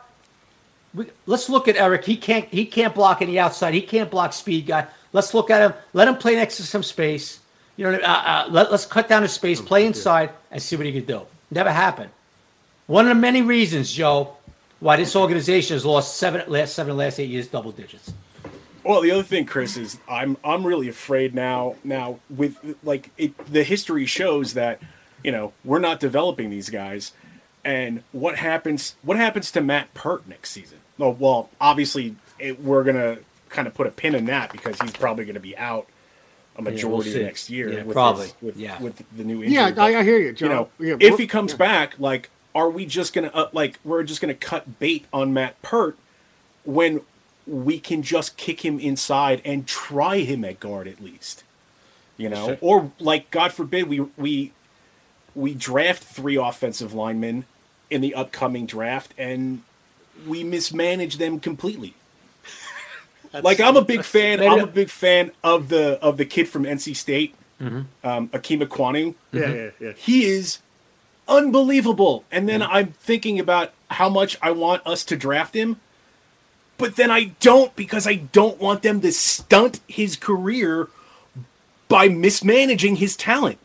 we, let's look at Ereck. He can't he can't block any outside. He can't block speed guy. Let's look at him. Let him play next to some space. You know, uh, uh, let, us cut down his space, play inside, and see what he can do. Never happened. One of the many reasons, Joe, why this organization has lost seven last seven last eight years double digits. Well, the other thing, Chris, is I'm I'm really afraid now. Now with like it, the history shows that you know we're not developing these guys, and what happens? What happens to Matt Peart next season? well, well obviously it, we're gonna kind of put a pin in that because he's probably going to be out a majority yeah, we'll next year. Yeah, with probably. His, with, yeah. with the new injury. Yeah, but, I, I, hear you, Joe. You know, yeah, if he comes back, like, are we just gonna uh, like we're just gonna cut bait on Matt Peart when we can just kick him inside and try him at guard at least? You know, sure. or like God forbid we we we draft three offensive linemen in the upcoming draft and we mismanage them completely. like I'm a big fan. I'm a big fan of the of the kid from NC State, mm-hmm. um, Ikem Ekwonu. Yeah, yeah, yeah. He is unbelievable. And then I'm thinking about how much I want us to draft him, but then I don't because I don't want them to stunt his career by mismanaging his talent.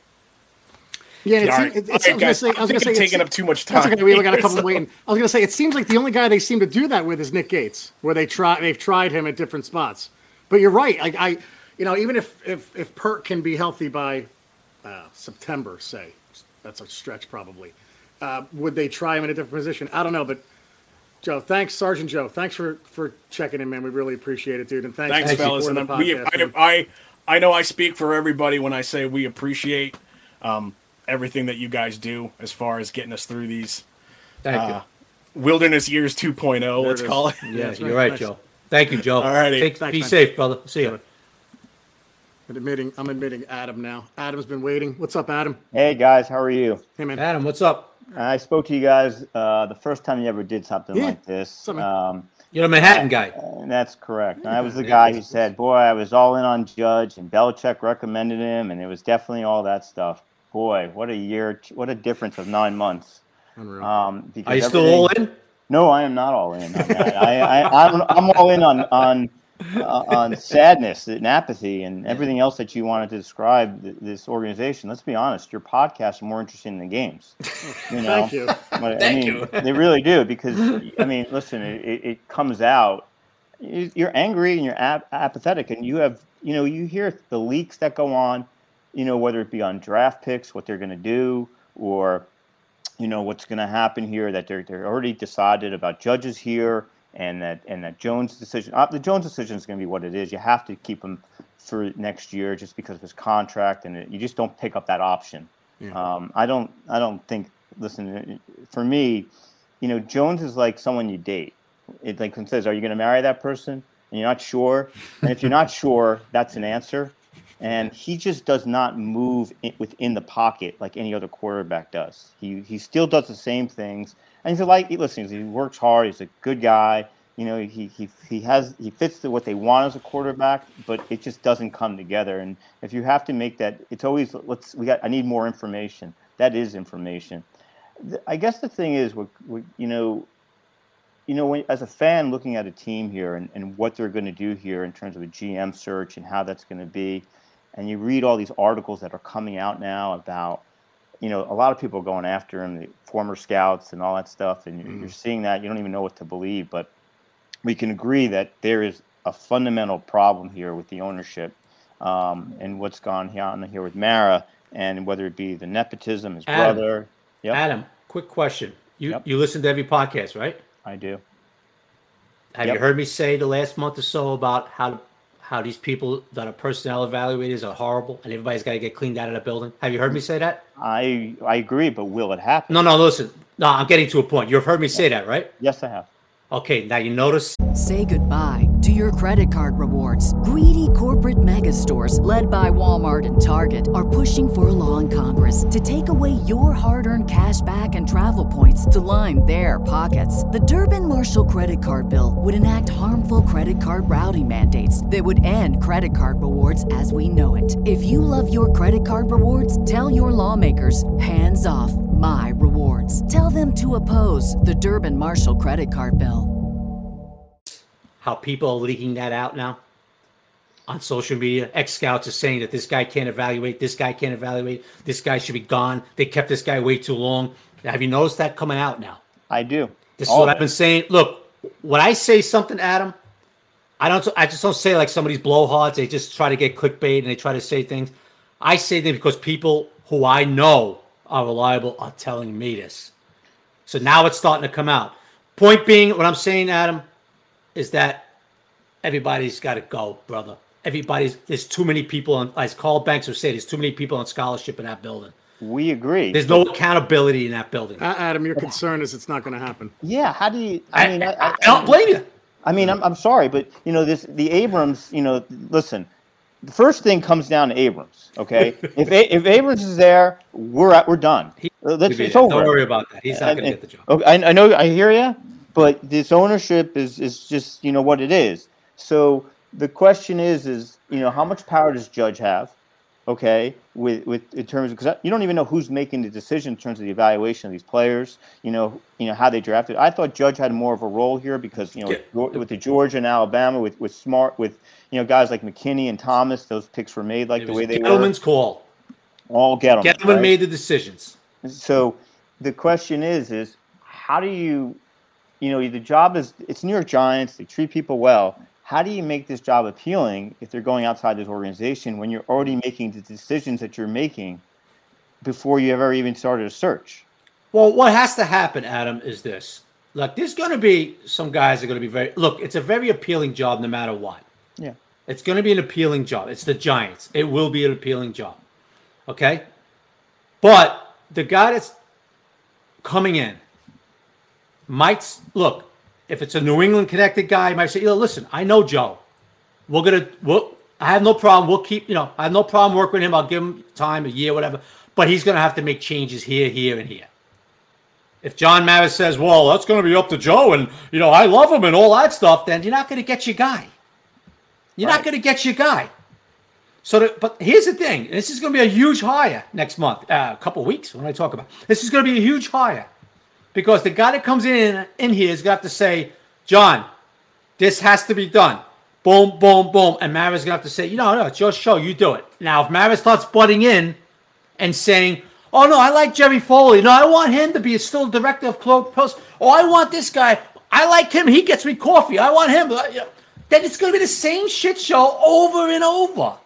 Yeah, it's, right. it's, it's, I was going to say, I was going to say, taking up too much time. Okay, we got a couple so. waiting. I was going to say, it seems like the only guy they seem to do that with is Nick Gates, where they try, they've tried him at different spots. But you're right. Like I, you know, even if if if Peart can be healthy by uh, September, say, that's a stretch probably. Uh, would they try him in a different position? I don't know, but Joe, thanks, Sergeant Joe. Thanks for for checking in, man. We really appreciate it, dude. And thanks, thanks, fellas. And we, I, I, I know I speak for everybody when I say we appreciate um, everything that you guys do as far as getting us through these uh, wilderness years 2.0. There let's call it. Yeah, you're right, nice. Joe. Thank you, Joe. All righty. Take, be safe, brother. See you. I'm admitting, I'm admitting Adam now. Adam's been waiting. What's up, Adam? Hey guys, how are you? Hey man, Adam, what's up? I spoke to you guys uh, the first time you ever did something yeah. like this. Um, You're a Manhattan guy. That's correct. And I was the guy who said, "Boy, I was all in on Judge, and Belichick recommended him, and it was definitely all that stuff." boy, what a year! What a difference of nine months. Unreal. Um, Are you still all in? No, I am not all in. I, I, I'm, I'm all in on on uh, on sadness and apathy and everything else that you wanted to describe th- this organization. Let's be honest, your podcasts are more interesting than games. You know, thank you. But, thank I mean, you. they really do because I mean, listen, it, it comes out. You're angry and you're ap- apathetic, and you have you know you hear the leaks that go on you know, whether it be on draft picks, what they're going to do, or you know what's going to happen here. That they're they're already decided about judges here, and that and that Jones decision. Uh, the Jones decision is going to be what it is. You have to keep him for next year just because of his contract, and it, you just don't pick up that option. Yeah. Um, I don't. I don't think. Listen, for me, you know, Jones is like someone you date. It like says, "Are you going to marry that person?" And you're not sure. And if you're not sure, that's an answer and he just does not move within the pocket like any other quarterback does. He he still does the same things, and he's like listen, he works hard. He's a good guy. You know, he he he has he fits what they want as a quarterback, but it just doesn't come together. And if you have to make that, it's always let's we got I need more information. That is information. I guess the thing is, what you know, you know, when, as a fan looking at a team here and, and what they're going to do here in terms of a GM search and how that's going to be, and you read all these articles that are coming out now about, you know, a lot of people going after him, the former scouts and all that stuff, and mm. you're seeing that you don't even know what to believe, but we can agree that there is a fundamental problem here with the ownership um, and what's gone on here with Mara, and whether it be the nepotism, his Adam, brother. Yep. Adam, quick question. You yep. you listen to every podcast, right? I do. Have yep. you heard me say the last month or so about how how these people that are personnel evaluators are horrible and everybody's got to get cleaned out of the building? Have you heard me say that? I I agree, but will it happen? No, no. Listen, no. I'm getting to a point. You've heard me say that, right? Yes, I have. Okay, now you notice. Say goodbye to your credit card rewards. Greedy corporate mega stores, led by Walmart and Target, are pushing for a law in Congress to take away your hard earned cash back and travel points to line their pockets. The Durbin Marshall credit card bill would enact harmful credit card routing mandates that would end credit card rewards as we know it. If you love your credit card rewards, tell your lawmakers hands off my rewards. Tell them to oppose the Durbin Marshall credit card bill. How people are leaking that out now on social media. Ex scouts are saying that this guy can't evaluate, this guy can't evaluate, this guy should be gone. They kept this guy way too long. Have you noticed that coming out now? I do. This is what I've been saying. Look, when I say something, Adam, I don't. I just don't say like somebody's blowhards. They just try to get clickbait and they try to say things. I say them because people who I know are reliable are telling me this. So now it's starting to come out. Point being, what I'm saying, Adam, is that everybody's got to go, brother. Everybody's there's too many people on, as Carl Banks would say, there's too many people on scholarship in that building. We agree. There's no accountability in that building. Uh, Adam, your concern is it's not going to happen. Yeah. How do you? I, I mean, I, I, I, don't blame you. I mean, I'm, I'm sorry, but you know this. The Abrams. You know, listen the first thing comes down to Abrams. Okay, if if Abrams is there, we're at, we're done. He, uh, Let's, it's over. Don't worry about that. He's not going to get the job. Okay, I, I know. I hear you, but this ownership is is just you know what it is. So the question is, is you know how much power does Judge have? Okay, with with in terms of because you don't even know who's making the decision in terms of the evaluation of these players. You know, you know how they drafted. I thought Judge had more of a role here because you know yeah. with, with the Georgia and Alabama with with smart with you know, guys like McKinney and Thomas, those picks were made like the way they Gettleman's were. call. All Gettleman. Gettleman right? made the decisions. So the question is, is how do you, you know, the job is it's New York Giants. They treat people well. How do you make this job appealing if they're going outside this organization when you're already making the decisions that you're making before you ever even started a search? Well, what has to happen, Adam, is this. Look, there's going to be some guys that are going to be very. Look, it's a very appealing job no matter what. It's going to be an appealing job. It's the Giants. It will be an appealing job. Okay? But the guy that's coming in might look, if it's a New England connected guy, might say, listen, I know Joe. We're gonna we'll I have no problem. We'll keep, you know, I have no problem working with him. I'll give him time, a year, whatever. But he's gonna have to make changes here, here, and here. If John Mara says, well, that's gonna be up to Joe, and you know, I love him and all that stuff, then you're not gonna get your guy. You're right. not going to get your guy. So, the, but here's the thing: this is going to be a huge hire next month, uh, a couple weeks. When I talk about this, is going to be a huge hire because the guy that comes in in here is going to have to say, "John, this has to be done." Boom, boom, boom, and Mara's going to have to say, "You know, no, it's your show. You do it." Now, if Mara starts butting in and saying, "Oh no, I like Jerry Foley. No, I want him to be still director of Cloak post. Oh, I want this guy. I like him. He gets me coffee. I want him." Then it's going to be the same shit show over and over.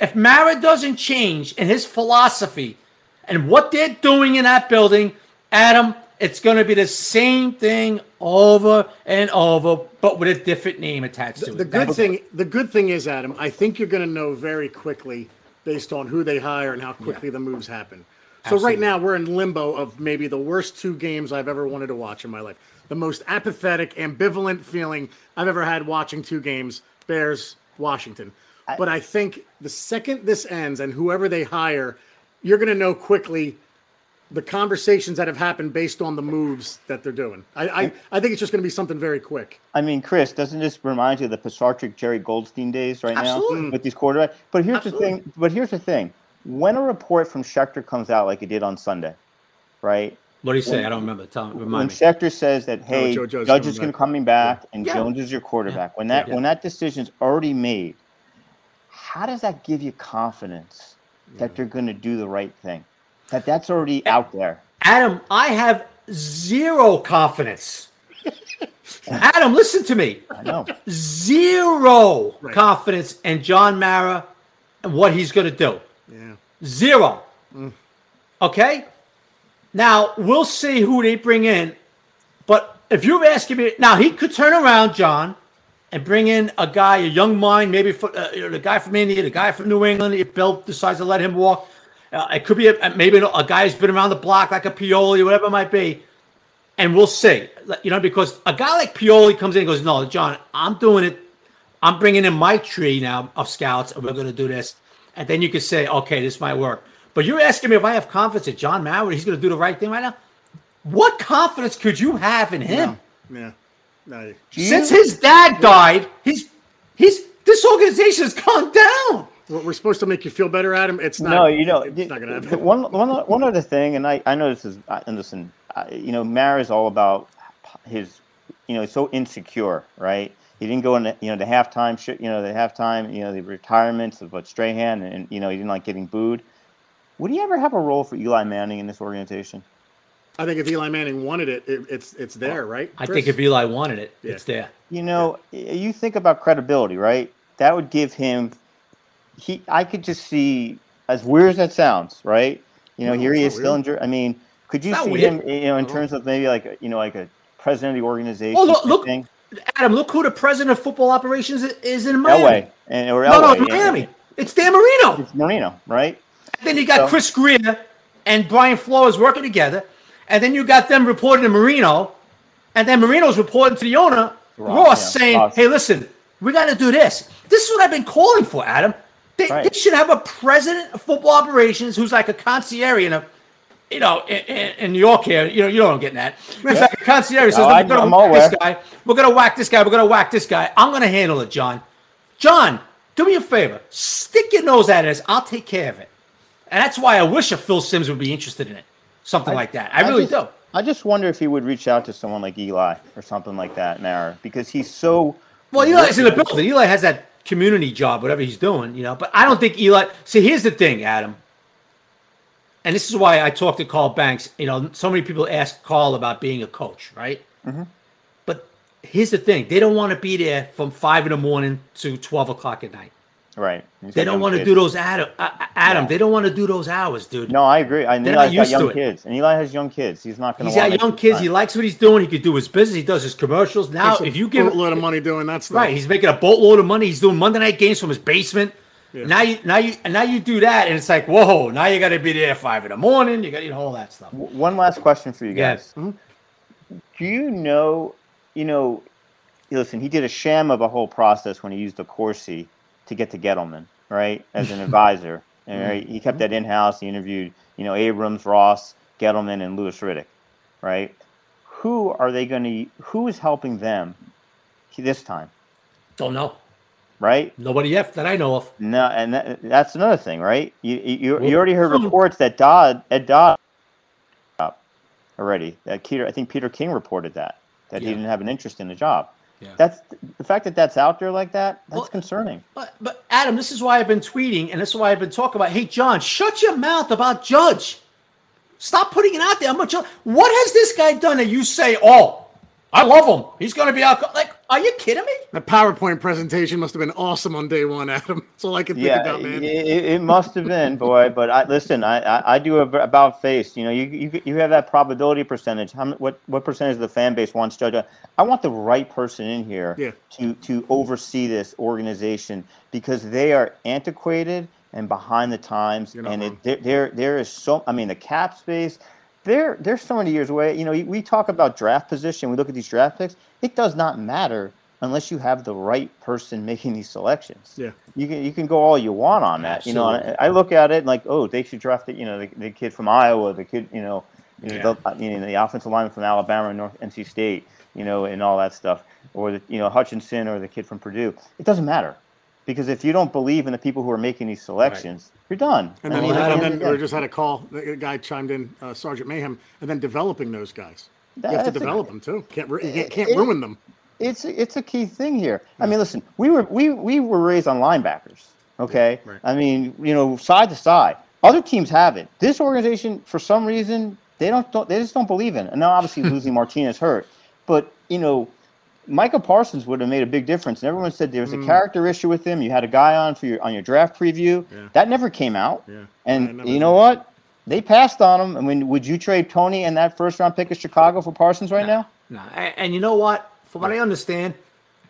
If Mara doesn't change in his philosophy and what they're doing in that building, Adam, it's going to be the same thing over and over, but with a different name attached the, to it. The good That's thing, the good thing is, Adam, I think you're going to know very quickly based on who they hire and how quickly yeah. the moves happen. So Absolutely. right now we're in limbo of maybe the worst two games I've ever wanted to watch in my life the most apathetic, ambivalent feeling I've ever had watching two games Bears, Washington. I, but I think the second this ends and whoever they hire, you're going to know quickly the conversations that have happened based on the moves that they're doing. I I, I think it's just going to be something very quick. I mean, Chris, doesn't this remind you of the Pisarcik Jerry Golsteyn days right Absolutely. now with these quarterbacks? But here's Absolutely. the thing. But here's the thing. When a report from Schefter comes out like it did on Sunday, right? What do you say? I don't remember. Tell me. when Remind me. Schefter says that hey, Joe Judge is going back. coming back and Yeah. Jones is your quarterback. When that Yeah. when that decision's already made, how does that give you confidence that they're going to do the right thing? That that's already out there. Adam, I have zero confidence. Adam, listen to me. I know. Zero confidence in John Mara and what he's going to do. Yeah. Zero. Mm. Okay? Now, we'll see who they bring in. But if you're asking me, now he could turn around, John, and bring in a guy, a young mind, maybe for, uh, you know, the guy from India, the guy from New England, if Bill decides to let him walk. Uh, it could be a, maybe a guy who's been around the block like a Pioli, whatever it might be. And we'll see. You know, because a guy like Pioli comes in and goes, No, John, I'm doing it. I'm bringing in my tree now of scouts, and we're going to do this. And then you can say, Okay, this might work. But you're asking me if I have confidence that John Mara, he's going to do the right thing right now? What confidence could you have in him? Yeah. No, Since his dad died, he's he's this organization has gone down. we're we're supposed to make you feel better, Adam. It's not. no, you know, it's not going to happen. one one one other thing, and I I know this is I- and listen, I, you know, Mara is all about his, you know, he's so insecure, right? He didn't go in, the, you know, the halftime, sh- you know, the halftime, you know, the retirements of what Strahan, and you know, he didn't like getting booed. Would he ever have a role for Eli Manning in this organization? I think if Eli Manning wanted it, it it's it's there, right? I think if Eli wanted it, Yeah. it's there. You know, y- you think about credibility, right? That would give him. He, I could just see, as weird as that sounds, right? You know, No, here he is not still weird. in. I mean, could you see weird. him, you know, in Not at terms of maybe like, you know, like a president of the organization? Oh, look, type look, thing? Adam, look who the president of football operations is- is in Miami. Elway and or No, no, Elway, Miami. It's Dan Marino. It's Marino, right? Then you got So- Chris Grier and Brian Flores working together, and then you got them reporting to Marino, and then Marino's reporting to the owner Ross, Ross, yeah, saying, Ross. "Hey, listen, we got to do this. This is what I've been calling for, Adam. They, Right. they should have a president of football operations who's like a concierge in a." You know, in, in, in New York here, you know, you know what I'm getting at. It's like a concierge says, No, we're going I'm to whack aware. this guy. We're going to whack this guy. We're going to whack this guy. I'm going to handle it, John. John, do me a favor. Stick your nose at it. I'll take care of it. And that's why I wish a Phil Sims would be interested in it. Something like that. I, really just, do. I just wonder if he would reach out to someone like Eli or something like that, Mara, because he's so. Well, Eli's in the building. Eli has that community job, whatever he's doing, you know. But I don't think Eli. See, here's the thing, Adam. And this is why I talked to Carl Banks. You know, so many people ask Carl about being a coach, right? Mm-hmm. But here's the thing: they don't want to be there from five in the morning to twelve o'clock at night. Right. He's They don't want to do those Adam. Uh, Adam, Yeah. they don't want to do those hours, dude. No, I agree. I They're Eli's not got young kids, and Eli has young kids. He's not going to. He's got young kids. He likes what he's doing. He could do his business. He does his commercials. Now, if you give a boatload of money doing that stuff. right, he's making a boatload of money. He's doing Monday night games from his basement. Now you, now you, now you do that, and it's like, whoa! Now you got to be there at five in the morning. You got you know all that stuff. One last question for you Yeah. guys. Do you know? You know, listen. He did a sham of a whole process when he used the Corsi to get to Gettleman, right, as an advisor. And right, he kept that mm-hmm. in house. He interviewed, you know, Abrams, Ross, Gettleman, and Louis Riddick, right? Who are they going to? Who is helping them this time, Don't know. right? Nobody yet that I know of. No, and that, that's another thing, right? You you, you already heard reports that Dodd Ed Dodd already. That Peter, I think Peter King reported that that he didn't have an interest in the job. Yeah. That's the fact that that's out there like that. That's Well- concerning. But, but Adam, this is why I've been tweeting, and this is why I've been talking about. Hey, John, shut your mouth about Judge. Stop putting it out there. I'm a Judge. What has this guy done that you say, oh, I love him. He's going to be out. Like, are you kidding me? That PowerPoint presentation must have been awesome on day one, Adam. That's all I can think Yeah, about, it, man. it, it must have been, boy. But I listen. I, I, I do a b- about face. You know, you, you you have that probability percentage. How m- what what percentage of the fan base wants Judge? I want the right person in here Yeah. to to oversee this organization because they are antiquated and behind the times, and it, there there there is so. I mean, the cap space. They're, they're so many years away. You know, we talk about draft position. We look at these draft picks. It does not matter unless you have the right person making these selections. Yeah. You can you can go all you want on that. Absolutely. You know, I, I look at it like, oh, they should draft the you know the, the kid from Iowa, the kid you know, you know, the, uh, you know the offensive lineman from Alabama and North NC State, you know, and all that stuff, or the you know Hutchinson or the kid from Purdue. It doesn't matter. Because if you don't believe in the people who are making these selections, you're done. And I then, mean, and at then end of the we just had a call. The guy chimed in, uh, Sergeant Mayhem, and then developing those guys. You have to That's a- develop them too. Can't ru- you can't, It- can't it- ruin them. it's it's a key thing here. I mean, listen, we were we we were raised on linebackers. Okay, Right. I mean, you know, side to side. Other teams have it. This organization, for some reason, they don't, don't they just don't believe in. it. And now, obviously, losing Martinez hurt, but you know, Micah Parsons would have made a big difference. And everyone said there was a hmm. character issue with him. You had a guy on for your on your draft preview. Yeah. That never came out. Yeah. And you know what? They passed on him. I mean, would you trade Toney and that first round pick of Chicago for Parsons right now? No, and, you know what? From what I understand,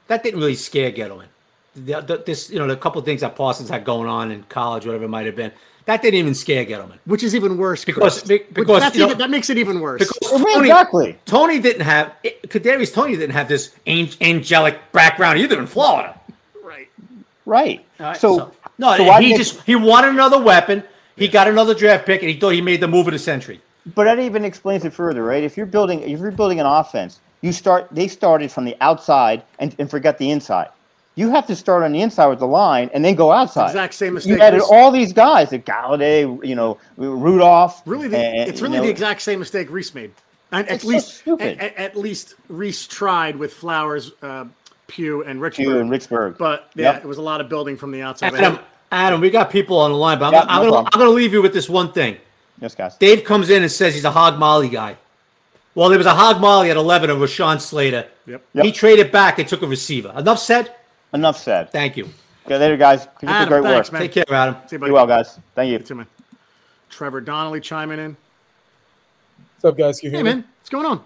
that didn't really scare Gettleman. The, the, this, you know, the couple of things that Parsons had going on in college, whatever it might have been, that didn't even scare Gettleman. Which is even worse Because- Chris. be- Which- because, that's you know- that makes it even worse. Because Toney, exactly. Toney didn't have Kadarius. Toney didn't have this angelic background either in Florida. right. Right. All right, so, no, so he did- just he wanted another weapon. He got another draft pick, and he thought he made the move of the century. But that even explains it further, right? If you're building, if you're building an offense, you start. They started from the outside and, and forget the inside. You have to start on the inside with the line and then go outside. Exact same mistake. You mistake. added all these guys, like Golladay, you know, Rudolph. Really, the, and, it's you really know, the exact same mistake Reese made. And at It's so least, stupid. at, at least Reese tried with Flowers, uh, Pugh, and Richburg. Pugh and Richburg. But yeah, Yep. it was a lot of building from the outside. Adam, Adam, we got people on the line, but I'm, Yeah, I'm no gonna. I'm gonna leave you with this one thing. Yes, guys. Dave comes in and says he's a hog molly guy. Well, there was a hog molly at 11 of Rashawn Slater. Yep. He traded back and took a receiver. Enough said. Enough said. Thank you. Okay, later, guys. Keep up the Adam, great thanks, work. man. Take care, Adam. See you, buddy. Be well, guys. Thank you. See you, man. Trevor Donnelly chiming in. What's up, guys? Can you Hey, hear me? man, what's going on?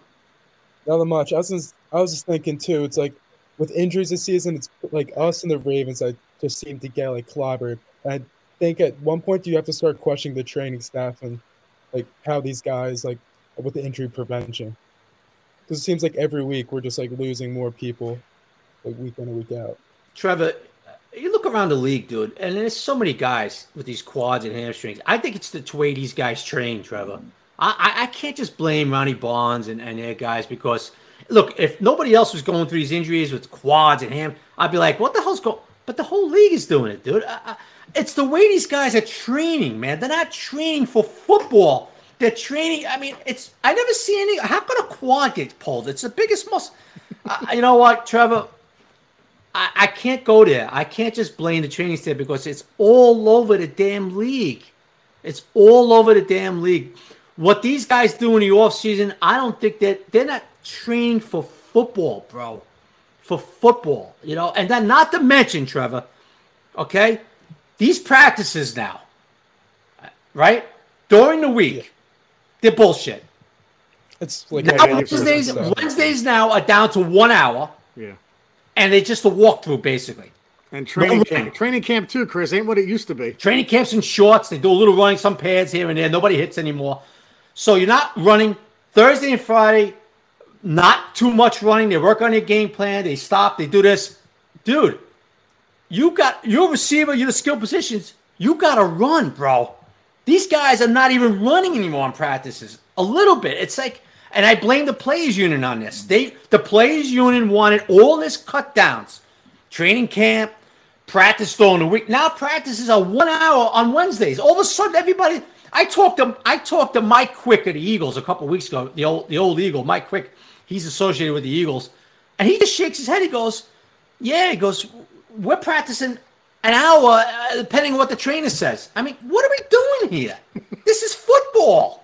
Not much. I was just, I was just thinking too. It's like with injuries this season, it's like us and the Ravens. I just seem to get like clobbered. I think at one point you have to start questioning the training staff and like how these guys like with the injury prevention. Because it seems like every week we're just like losing more people, like week in and week out. Trevor, you look around the league, dude, and there's so many guys with these quads and hamstrings. I think it's the way these guys train, Trevor. I, I, can't just blame Ronnie Barnes and, and their guys because, look, if nobody else was going through these injuries with quads and ham, I'd be like, what the hell's going But the whole league is doing it, dude. I, I, it's the way these guys are training, man. They're not training for football. They're training. I mean, it's. I never see any. How can a quad get pulled? It's the biggest muscle. You know what, Trevor? I, I can't go there. I can't just blame the training staff because it's all over the damn league. It's all over the damn league. What these guys do in the offseason, I don't think that they're not training for football, bro. For football, you know, and then not to mention, Trevor, okay, these practices now, right? During the week, they're bullshit. It's like Now, Wednesdays. Wednesdays now are down to one hour, Yeah. And they just a walkthrough basically. And training No camp, training camp too, Chris, ain't what it used to be. Training camps in shorts. They do a little running, some pads here and there. Nobody hits anymore. So you're not running Thursday and Friday, not too much running. They work on their game plan. They stop. They do this. Dude, you got your receiver, you're the skill positions. You got to run, bro. These guys are not even running anymore in practices. A little bit. It's like, and I blame the players union on this. They, the players union wanted all this cut downs, training camp, practice during the week. Now practices are one hour on Wednesdays. All of a sudden, everybody. I talked to I talked to Mike Quick of the Eagles a couple weeks ago. The old the old Eagle, Mike Quick. He's associated with the Eagles, and he just shakes his head. He goes, "Yeah." He goes, "We're practicing an hour, uh, depending on what the trainer says." I mean, what are we doing here? this is football.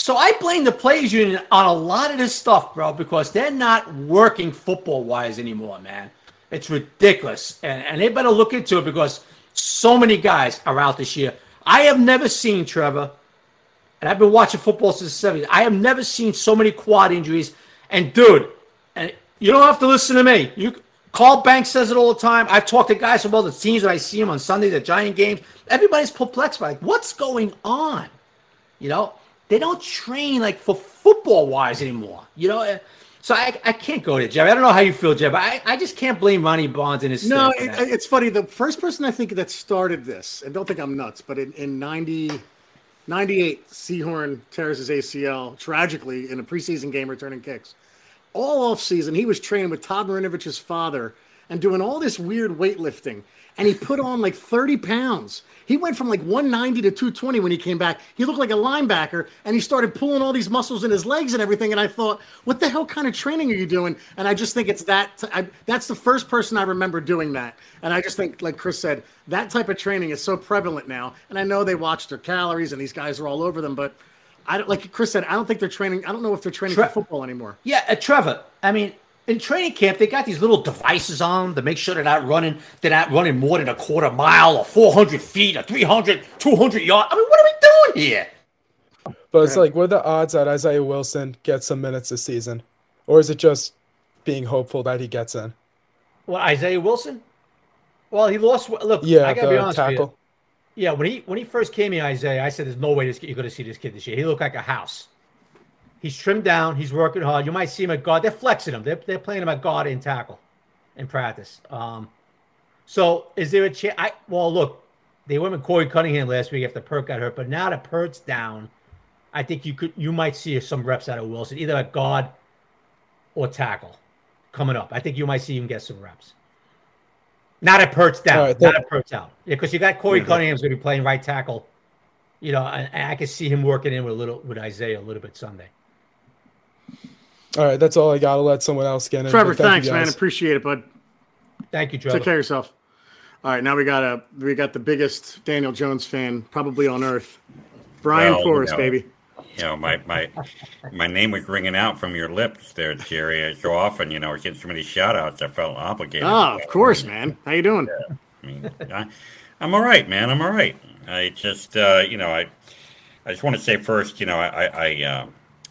So I blame the players union on a lot of this stuff, bro, because they're not working football wise anymore, man. It's ridiculous. And, and they better look into it because so many guys are out this year. I have never seen, Trevor, and I've been watching football since the 70s. I have never seen so many quad injuries. And dude, and you don't have to listen to me. You Carl Banks says it all the time. I've talked to guys from all the teams that I see them on Sundays the Giant games. Everybody's perplexed by like, what's going on? You know, they don't train like for football wise anymore. You know, So I, I can't go to Jeb. I don't know how you feel, Jeb. I, I just can't blame Ronnie Barnes and his. No, it, it's funny. The first person I think that started this, and don't think I'm nuts, but in, in 90, 98, Sehorn tears his ACL tragically in a preseason game returning kicks. All off season, he was training with Todd Marinovich's father and doing all this weird weightlifting and he put on like 30 pounds. He went from like 190 to 220 when he came back. He looked like a linebacker and he started pulling all these muscles in his legs and everything. And I thought, what the hell kind of training are you doing? And I just think it's that. I, that's the first person I remember doing that. And I just think, like Chris said, that type of training is so prevalent now. And I know they watch their calories and these guys are all over them, but I don't, like Chris said, I don't think they're training. I don't know if they're training Tre- for football anymore. Yeah, uh, Trevor. I mean, in training camp, they got these little devices on to make sure they're not running, they're not running more than a quarter mile or 400 feet or 300, 200 yards. I mean, what are we doing here? But it's like, what are the odds that Isaiah Wilson gets some minutes this season? Or is it just being hopeful that he gets in? Well, Isaiah Wilson? Well, he lost. Look, yeah, I gotta be honest tackle. with you. Yeah, when he when he first came in, Isaiah, I said, "There's no way this, you're going to see this kid this year. He looked like a house." He's trimmed down. He's working hard. You might see him at guard. They're flexing him. They're, they're playing him at guard in tackle in practice. Um, so is there a chance? I well, look, they went with Korey Cunningham last week after Peart got hurt, but now that Peart's down, I think you could you might see some reps out of Wilson, either at guard or tackle coming up. I think you might see him get some reps. Not at Peart's down. Right, not at Peart's out. Yeah, because you got Korey mm-hmm. Cunningham's going to be playing right tackle. You know, and, and I can see him working in with a little with Isaiah a little bit Sunday. All right, that's all I got. to let someone else get in. Trevor, thanks, man. Appreciate it, bud. Thank you, Trevor. Take care of yourself. All right, now we got a we got the biggest Daniel Jones fan probably on earth, Brian well, Forrest, you know, baby. You know, my my my name was ringing out from your lips there, Jerry. So often, you know, getting so many shout outs, I felt obligated. Oh, of course, man. How you doing? Yeah. I mean, I, am all right, man. I'm all right. I just, uh, you know, I I just want to say first, you know, I I uh,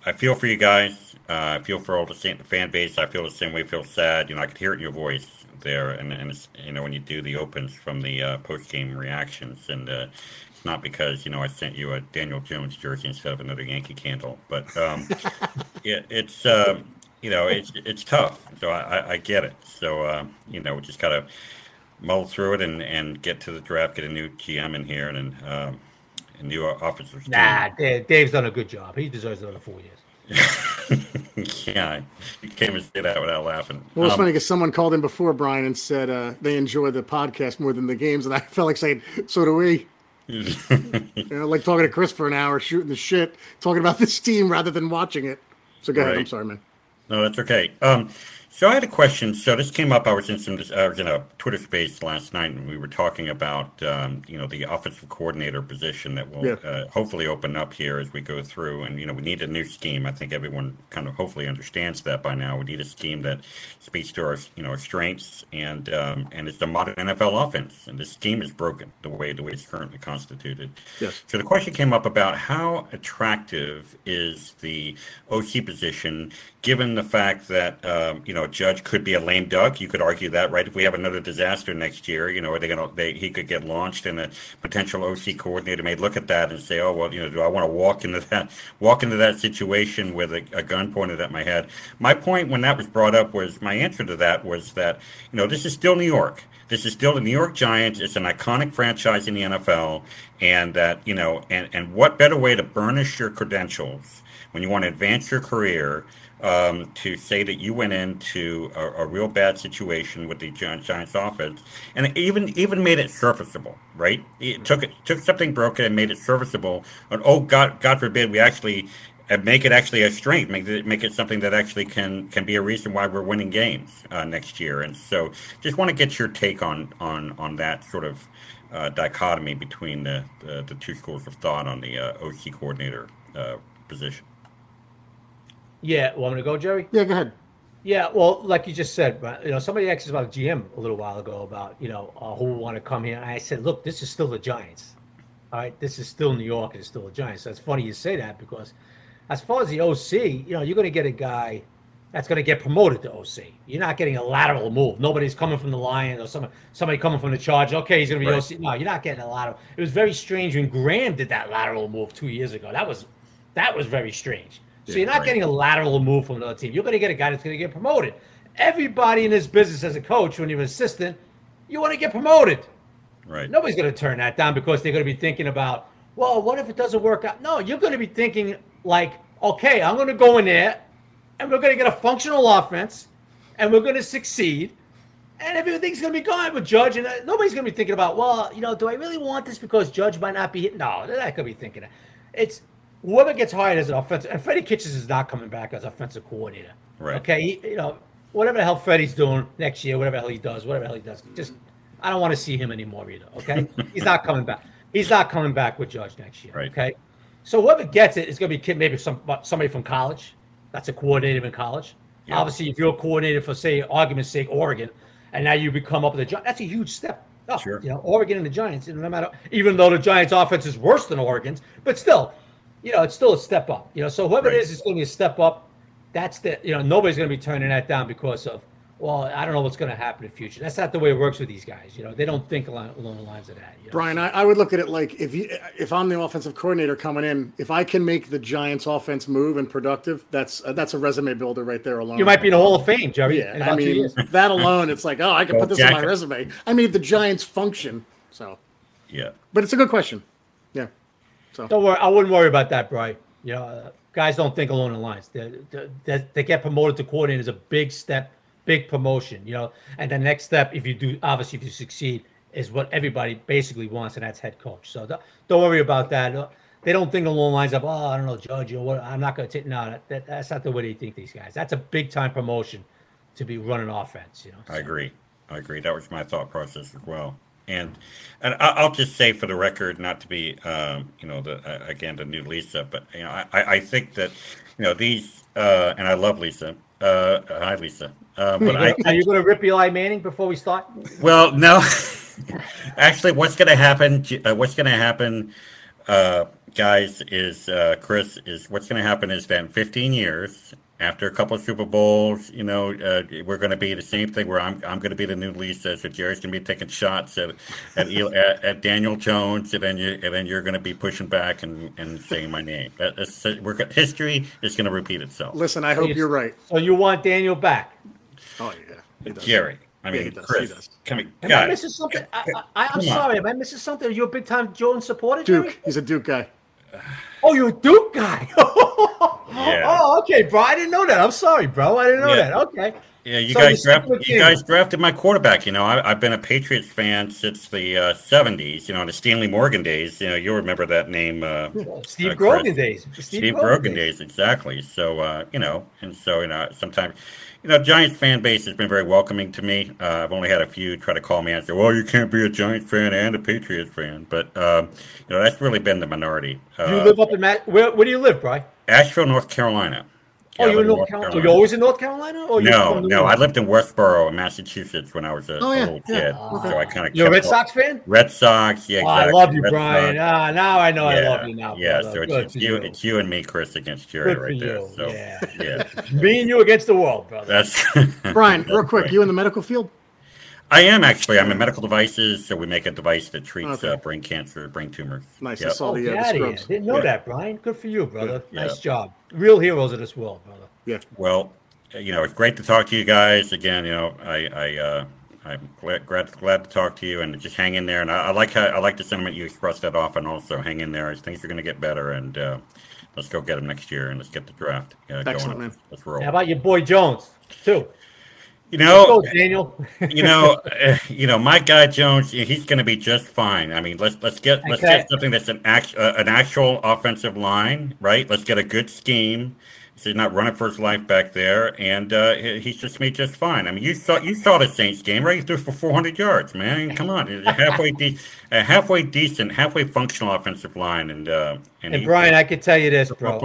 I feel for you guys. Uh, I feel for all the fan base. I feel the same way. Feel sad. You know, I could hear it in your voice there, and and it's, you know when you do the opens from the uh, post game reactions, and uh, it's not because you know I sent you a Daniel Jones jersey instead of another Yankee candle, but um, it, it's um, you know it's it's tough. So I, I get it. So uh, you know, we just gotta mull through it and and get to the draft, get a new GM in here, and um, a new offensive. Nah, Dave's done a good job. He deserves another four years. yeah, you can't even say that without laughing. Well, it's um, funny because someone called in before Brian and said uh, they enjoy the podcast more than the games, and I felt like saying, "So do we." you know, like talking to Chris for an hour, shooting the shit, talking about this team rather than watching it. So go right. ahead. I'm sorry, man. No, that's okay. Um, so I had a question. So this came up. I was in some. I was in a Twitter space last night, and we were talking about um, you know the offensive coordinator position that will yeah. uh, hopefully open up here as we go through. And you know we need a new scheme. I think everyone kind of hopefully understands that by now. We need a scheme that speaks to our you know our strengths and um, and it's the modern NFL offense. And the scheme is broken the way the way it's currently constituted. Yes. So the question came up about how attractive is the OC position given the fact that um, you know Judge could be a lame duck. You could argue that, right? If we have another disaster next year, you know, are they going to? He could get launched, and a potential OC coordinator may look at that and say, "Oh, well, you know, do I want to walk into that walk into that situation with a, a gun pointed at my head?" My point when that was brought up was my answer to that was that you know this is still New York. This is still the New York Giants. It's an iconic franchise in the NFL, and that you know, and and what better way to burnish your credentials when you want to advance your career um, to say that you went into a, a, real bad situation with the Giants offense, and even even made it serviceable. Right? It took it took something broken and made it serviceable. And oh God, God forbid, we actually uh, make it actually a strength, make it make it something that actually can can be a reason why we're winning games uh, next year. And so, just want to get your take on on on that sort of. Uh, dichotomy between the, the, the two schools of thought on the uh, OC coordinator uh, position. Yeah, want me to go, Jerry? Yeah, go ahead. Yeah, well, like you just said, you know, somebody asked us about GM a little while ago about you know uh, who want to come here. And I said, look, this is still the Giants. All right, this is still New York. and It's still the Giants. So it's funny you say that because, as far as the OC, you know, you're going to get a guy that's going to get promoted to OC. You're not getting a lateral move. Nobody's coming from the Lions or somebody somebody coming from the Charge. Okay, he's going to be right. OC. No, you're not getting a lateral. It was very strange when Graham did that lateral move two years ago. That was that was very strange. So you're not right. getting a lateral move from another team. You're going to get a guy that's going to get promoted. Everybody in this business as a coach, when you're an assistant, you want to get promoted. Right. Nobody's going to turn that down because they're going to be thinking about, well, what if it doesn't work out? No, you're going to be thinking like, okay, I'm going to go in there and we're going to get a functional offense and we're going to succeed and everything's going to be going with Judge. And uh, nobody's going to be thinking about, well, you know, do I really want this because Judge might not be hit? No, they're not going to be thinking that. It's whoever gets hired as an offensive, and Freddie Kitchens is not coming back as offensive coordinator. Right. Okay. He, you know, whatever the hell Freddie's doing next year, whatever the hell he does, whatever the hell he does, just I don't want to see him anymore either. Okay. He's not coming back. He's not coming back with Judge next year. Right. Okay. So whoever gets it is going to be kid, maybe some somebody from college. That's a coordinator in college. Yeah. Obviously, if you're a coordinator for, say, argument's sake, Oregon, and now you become up with the Giants, that's a huge step up. Sure. You know, Oregon and the Giants, no matter, even though the Giants' offense is worse than Oregon's, but still, you know, it's still a step up. You know, so whoever right. it is, it's going to be a step up. That's the, you know, nobody's going to be turning that down because of well, I don't know what's going to happen in the future. That's not the way it works with these guys. You know, they don't think along, along the lines of that. You know? Brian, I, I, would look at it like if you if I'm the offensive coordinator coming in, if I can make the Giants' offense move and productive, that's uh, that's a resume builder right there alone. You might be in the Hall of Fame, Jerry. Yeah, I mean that alone, it's like oh, I can put this on my resume. I made the Giants function. So yeah, but it's a good question. Yeah. So don't worry, I wouldn't worry about that, Brian. You know, uh, guys don't think along the lines. That they, they get promoted to coordinator is a big step big promotion, you know. And the next step, if you do, obviously, if you succeed, is what everybody basically wants, and that's head coach. So don't worry about that. They don't think along the lines of, oh, I don't know, Judge, or what. I'm not going to take. No, that, that's not the way they think. These guys. That's a big time promotion to be running offense. You know. I agree. I agree. That was my thought process as well. And and I'll just say for the record, not to be, um, you know, the uh, again the new Lisa, but you know, I, I think that you know these, uh, and I love Lisa. Uh, hi, Lisa. Uh, but I, are you going to rip Eli Manning before we start? Well, no. Actually, what's going to happen? Uh, what's going to happen, uh, guys? Is uh, Chris? Is what's going to happen is that in 15 years, after a couple of Super Bowls, you know, uh, we're going to be the same thing where I'm, I'm going to be the new Lisa. So Jerry's going to be taking shots at at, at, at, Daniel Jones, and then you and then you're going to be pushing back and, and saying my name. That, that's, we're, history is going to repeat itself. Listen, I hope you're right. So you want Daniel back? Oh yeah, Jerry. I mean, yeah, does, Chris. Come on, am I missing something? I, am sorry. Am I missing something? Are you a big time Jones supporter? Duke. Jerry? He's a Duke guy. Oh, you're a Duke guy. yeah. Oh, okay, bro. I didn't know that. I'm sorry, bro. I didn't know yeah. that. Okay. Yeah, you so guys drafted. You guys drafted my quarterback. You know, I, have been a Patriots fan since the uh, '70s. You know, in the Stanley Morgan days. You know, you'll remember that name. Uh, Steve uh, Grogan days. Steve, Steve Grogan days. days. exactly. So, uh, you know, and so you know, sometimes you know, Giants fan base has been very welcoming to me. Uh, I've only had a few try to call me and say, "Well, you can't be a Giants fan and a Patriots fan," but um, you know, that's really been the minority. Uh, you live up in Matt? Where, where do you live, Bry? Asheville, North Carolina. Oh, you're in North, North Carolina. Carolina. You're always in North Carolina? Or no, no. I lived in Westboro, Massachusetts, when I was a, oh, yeah, little yeah. kid. So I kind of. You're a Red Sox fan? Red Sox, yeah. Exactly. Oh, I love you, Red Brian. Ah, now I know yeah, I love you now. Yeah, so it's, it's you, you, it's you and me, Chris, against Jerry Good right there. So yeah, yeah. me and you against the world, brother. That's Brian. Real quick, you in the medical field? I am actually. I'm in medical devices, so we make a device that treats okay. uh, brain cancer, brain tumors. Nice. Yep. I saw the, uh, the Didn't know yeah. that, Brian. Good for you, brother. Nice job. Real heroes of this world, brother. Yeah. Well, you know, it's great to talk to you guys again. You know, I, I, uh, I'm glad, glad, glad to talk to you and just hang in there. And I, I like how I like the sentiment you expressed that often. Also, hang in there. As things are going to get better, and uh, let's go get them next year and let's get the draft uh, Excellent, going. Man. Let's roll. How about your boy Jones too? You know, go, Daniel. you know, uh, you know, my guy Jones, he's going to be just fine. I mean, let's let's get let's get something that's an act, uh, an actual offensive line, right? Let's get a good scheme. He's not running for his life back there, and uh, he's just made just fine. I mean, you saw you saw the Saints game, right? He threw for 400 yards, man. Come on, halfway de- a halfway decent, halfway functional offensive line, and uh, and, and Brian, I could tell you this, bro.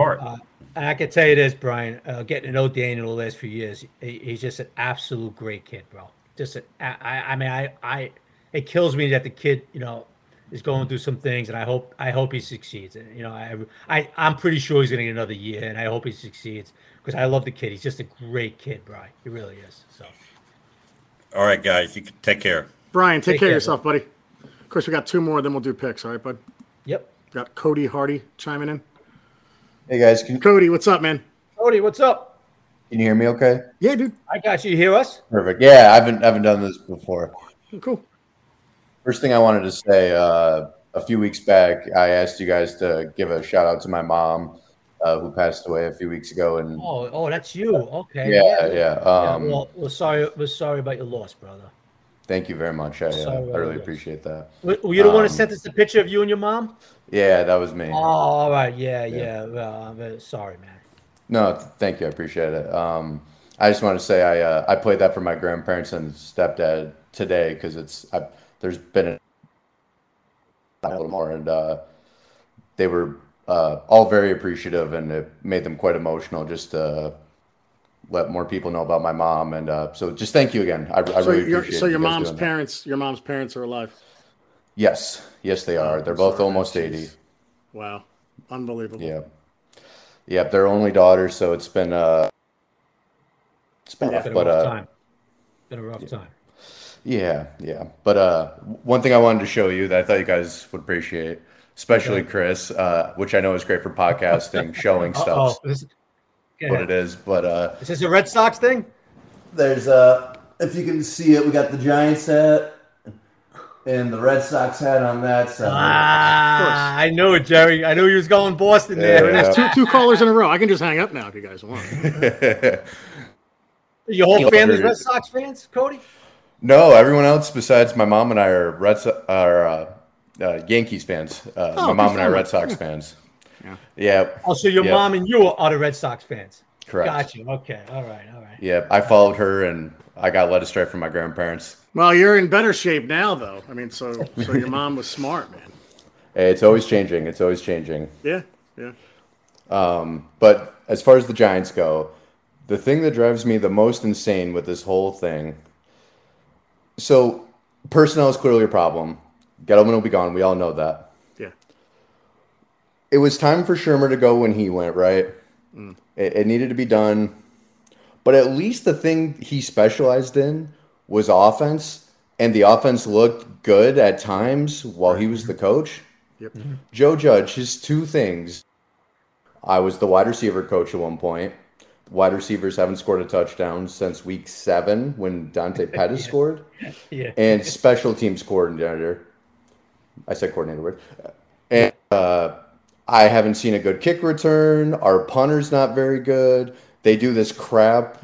I can tell you this, Brian. Uh, getting to know Daniel the last few years, he's just an absolute great kid, bro. Just, a, I, I mean, I, I, it kills me that the kid, you know, is going through some things, and I hope I hope he succeeds. And, you know, I, I I'm pretty sure he's going to get another year, and I hope he succeeds because I love the kid. He's just a great kid, Brian. He really is. So, all right, guys, you can take care. Brian, take, take care, of yourself, bro. buddy. Of course, we got two more, then we'll do picks. All right, bud. Yep. Got Cody Hardy chiming in. Hey guys, Can- Cody, what's up, man? Cody, what's up? Can you hear me okay? Yeah, dude. I got you. You hear us? Perfect. Yeah, I haven't, I haven't done this before. Cool. First thing I wanted to say, uh, a few weeks back, I asked you guys to give a shout out to my mom, uh, who passed away a few weeks ago. And oh, oh, that's you. Okay. Yeah, yeah. Um, yeah well, we're sorry. We're sorry about your loss, brother. Thank you very much. I, uh, I really appreciate that. You the um, want to send us a picture of you and your mom? Yeah, that was me. Oh, all right. Yeah, yeah. yeah. Well, I'm sorry, man. No, th- thank you. I appreciate it. Um, I just want to say I uh, I played that for my grandparents and stepdad today because it's I, there's been a little more and uh, they were uh, all very appreciative and it made them quite emotional just to let more people know about my mom and uh, so just thank you again. I, I so really appreciate. So your mom's parents, that. your mom's parents are alive. Yes, yes they are. They're both sorry, almost eighty. Wow, unbelievable. Yeah, yeah. They're only daughters, so it's been uh, it's been, rough, but uh, time. Been a rough yeah. time. Yeah, yeah. But uh, one thing I wanted to show you that I thought you guys would appreciate, especially okay. Chris, uh, which I know is great for podcasting, showing stuff. This, what it is, but uh, is this a Red Sox thing? There's uh, if you can see it, we got the Giants hat and the Red Sox hat on that side. Ah, I know it, Jerry. I knew he was going Boston there. Yeah. two two callers in a row. I can just hang up now if you guys want. Your whole family's Red Sox fans, Cody? No, everyone else besides my mom and I are Red so- are uh, uh, Yankees fans. Uh, oh, my mom and I are Red Sox fans. Yeah. yeah. Oh, so your mom and you are the Red Sox fans. Correct. Got you. Okay. All right. All right. Yeah, I followed her and I got led astray from my grandparents. Well, you're in better shape now, though. I mean, so so your mom was smart, man. Hey, it's always changing. It's always changing. Yeah. Yeah. Um, but as far as the Giants go, the thing that drives me the most insane with this whole thing. So, personnel is clearly a problem. Gettleman will be gone. We all know that. Yeah. It was time for Shurmur to go when he went, right? Mm. It, it needed to be done. But at least the thing he specialized in was offense, and the offense looked good at times while he was the coach. Yep. Mm-hmm. Joe Judge, his two things. I was the wide receiver coach at one point wide receivers haven't scored a touchdown since week seven when Dante Pettis yeah. scored. Yeah. And special teams coordinator. I said coordinator word. And uh, I haven't seen a good kick return. Our punter's not very good. They do this crap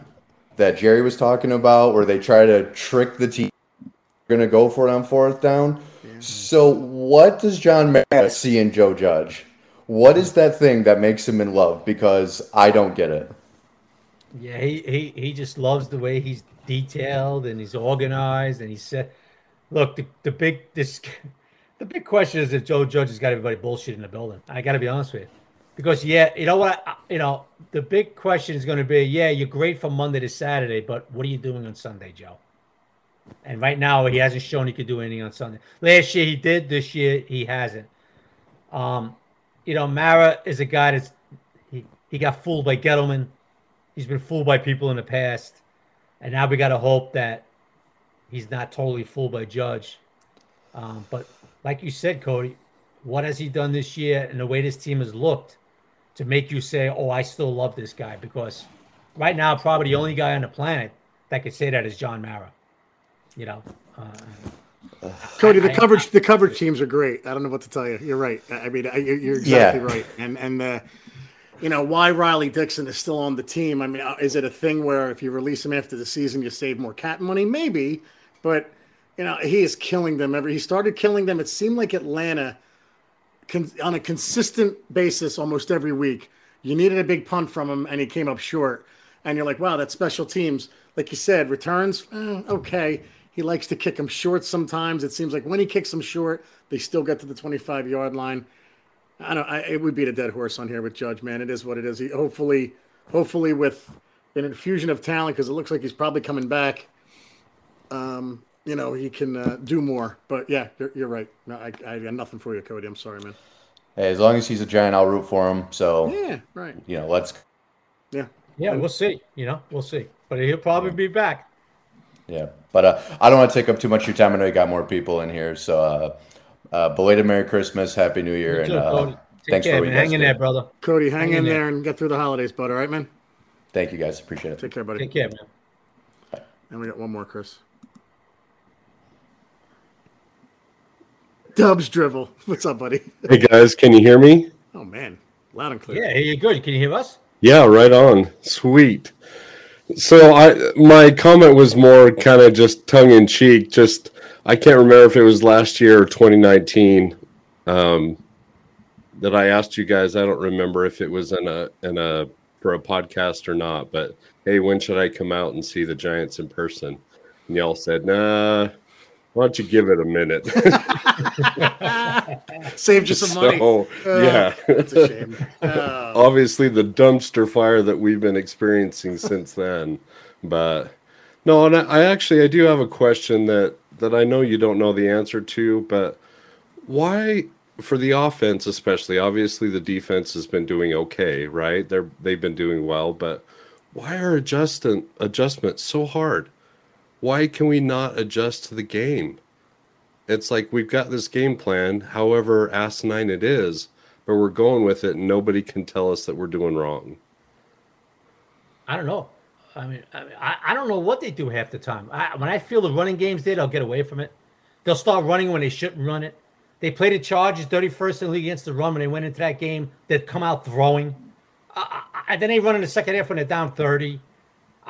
that Jerry was talking about where they try to trick the team. They're Going to go for it on fourth down. Yeah. So, what does John Mara see in Joe Judge? What is that thing that makes him in love? Because I don't get it. Yeah, he, he he just loves the way he's detailed and he's organized and he said, "Look, the, the big this the big question is if Joe Judge has got everybody bullshit in the building. I got to be honest with you, because yeah, you know what, I, you know, the big question is going to be, yeah, you're great from Monday to Saturday, but what are you doing on Sunday, Joe? And right now, he hasn't shown he could do anything on Sunday. Last year he did. This year he hasn't. Um, you know, Mara is a guy that's he, he got fooled by Gettleman he's been fooled by people in the past, and now we got to hope that he's not totally fooled by Judge. Um, but like you said, Cody, what has he done this year and the way this team has looked to make you say, "Oh, I still love this guy"? Because right now, probably the only guy on the planet that could say that is John Mara. You know. Uh, Cody, the I, coverage I, the coverage teams are great. I don't know what to tell you. You're right. I mean, you're exactly yeah. right. And and uh, you know why Riley Dixon is still on the team. I mean, uh, is it a thing where if you release him after the season, you save more cap money? Maybe, but you know he is killing them. Every he started killing them. It seemed like Atlanta, con, on a consistent basis, almost every week. You needed a big punt from him, and he came up short. And you're like, wow, that's special teams. Like you said, returns, eh, okay. He likes to kick them short sometimes. It seems like when he kicks them short, they still get to the 25 yard line. I don't. I, it would beat a dead horse on here with Judge. Man, it is what it is. He hopefully, hopefully with an infusion of talent because it looks like he's probably coming back. Um, you know, he can uh, do more. But yeah, you're, you're right. No, I, I got nothing for you, Cody. I'm sorry, man. Hey, as long as he's a giant, I'll root for him. So yeah, right. You know, let's. Yeah. Yeah, we'll see. You know, we'll see. But he'll probably be back. Yeah, but uh, I don't want to take up too much of your time. I know you got more people in here, so. Uh, uh, belated Merry Christmas, Happy New Year, and uh, thanks care, for man. Hang in there, brother. Cody, hang, hang in, there. there and get through the holidays, bud. All right, man. Thank you guys. Appreciate it. Take care, buddy. Take care, man. And we got one more, Chris. Dubs drivel. What's up, buddy? Hey guys, can you hear me? Oh man, loud and clear. Yeah, you're good. Can you hear us? Yeah, right on. Sweet. So I my comment was more kind of just tongue in cheek. Just I can't remember if it was last year or 2019 um, that I asked you guys. I don't remember if it was in a in a for a podcast or not. But hey, when should I come out and see the Giants in person? And y'all said, Nah. Why don't you give it a minute? Saved you some money. So, Uh, yeah. That's a shame. Uh, Obviously, the dumpster fire that we've been experiencing since then. But no, and I, I actually I do have a question that that I know you don't know the answer to, but why for the offense especially obviously the defense has been doing okay right they're they've been doing well but why are adjustment adjustments so hard why can we not adjust to the game it's like we've got this game plan however asinine it is but we're going with it and nobody can tell us that we're doing wrong I don't know. I mean, I, mean, I, I don't know what they do half the time. I, when I feel the running games there, they'll get away from it. They'll start running when they shouldn't run it. They played the Chargers 31st in the league against the run when they went into that game. They'd come out throwing. Uh, then they run in the second half when they're down 30.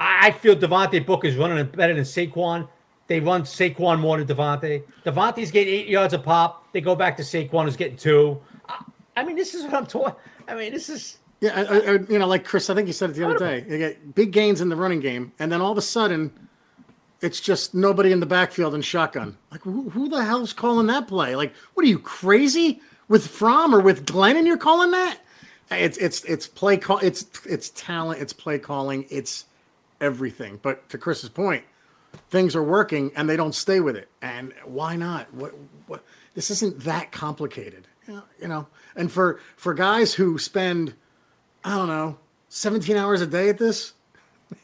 I, feel Devontae Book is running better than Saquon. They run Saquon more than Devontae. Devontae's getting eight yards a pop. They go back to Saquon, who's getting two. I, I mean, this is what I'm talking. I mean, this is Yeah, I, I, you know, like Chris, I think you said it the other day. You get big gains in the running game, and then all of a sudden, it's just nobody in the backfield and shotgun. Like, who, who the hell's calling that play? Like, what are you crazy with Fromm or with Glennon? You're calling that? It's it's it's play call. It's it's talent. It's play calling. It's everything. But to Chris's point, things are working and they don't stay with it. And why not? What what? This isn't that complicated. You know. And for for guys who spend I don't know, 17 hours a day at this.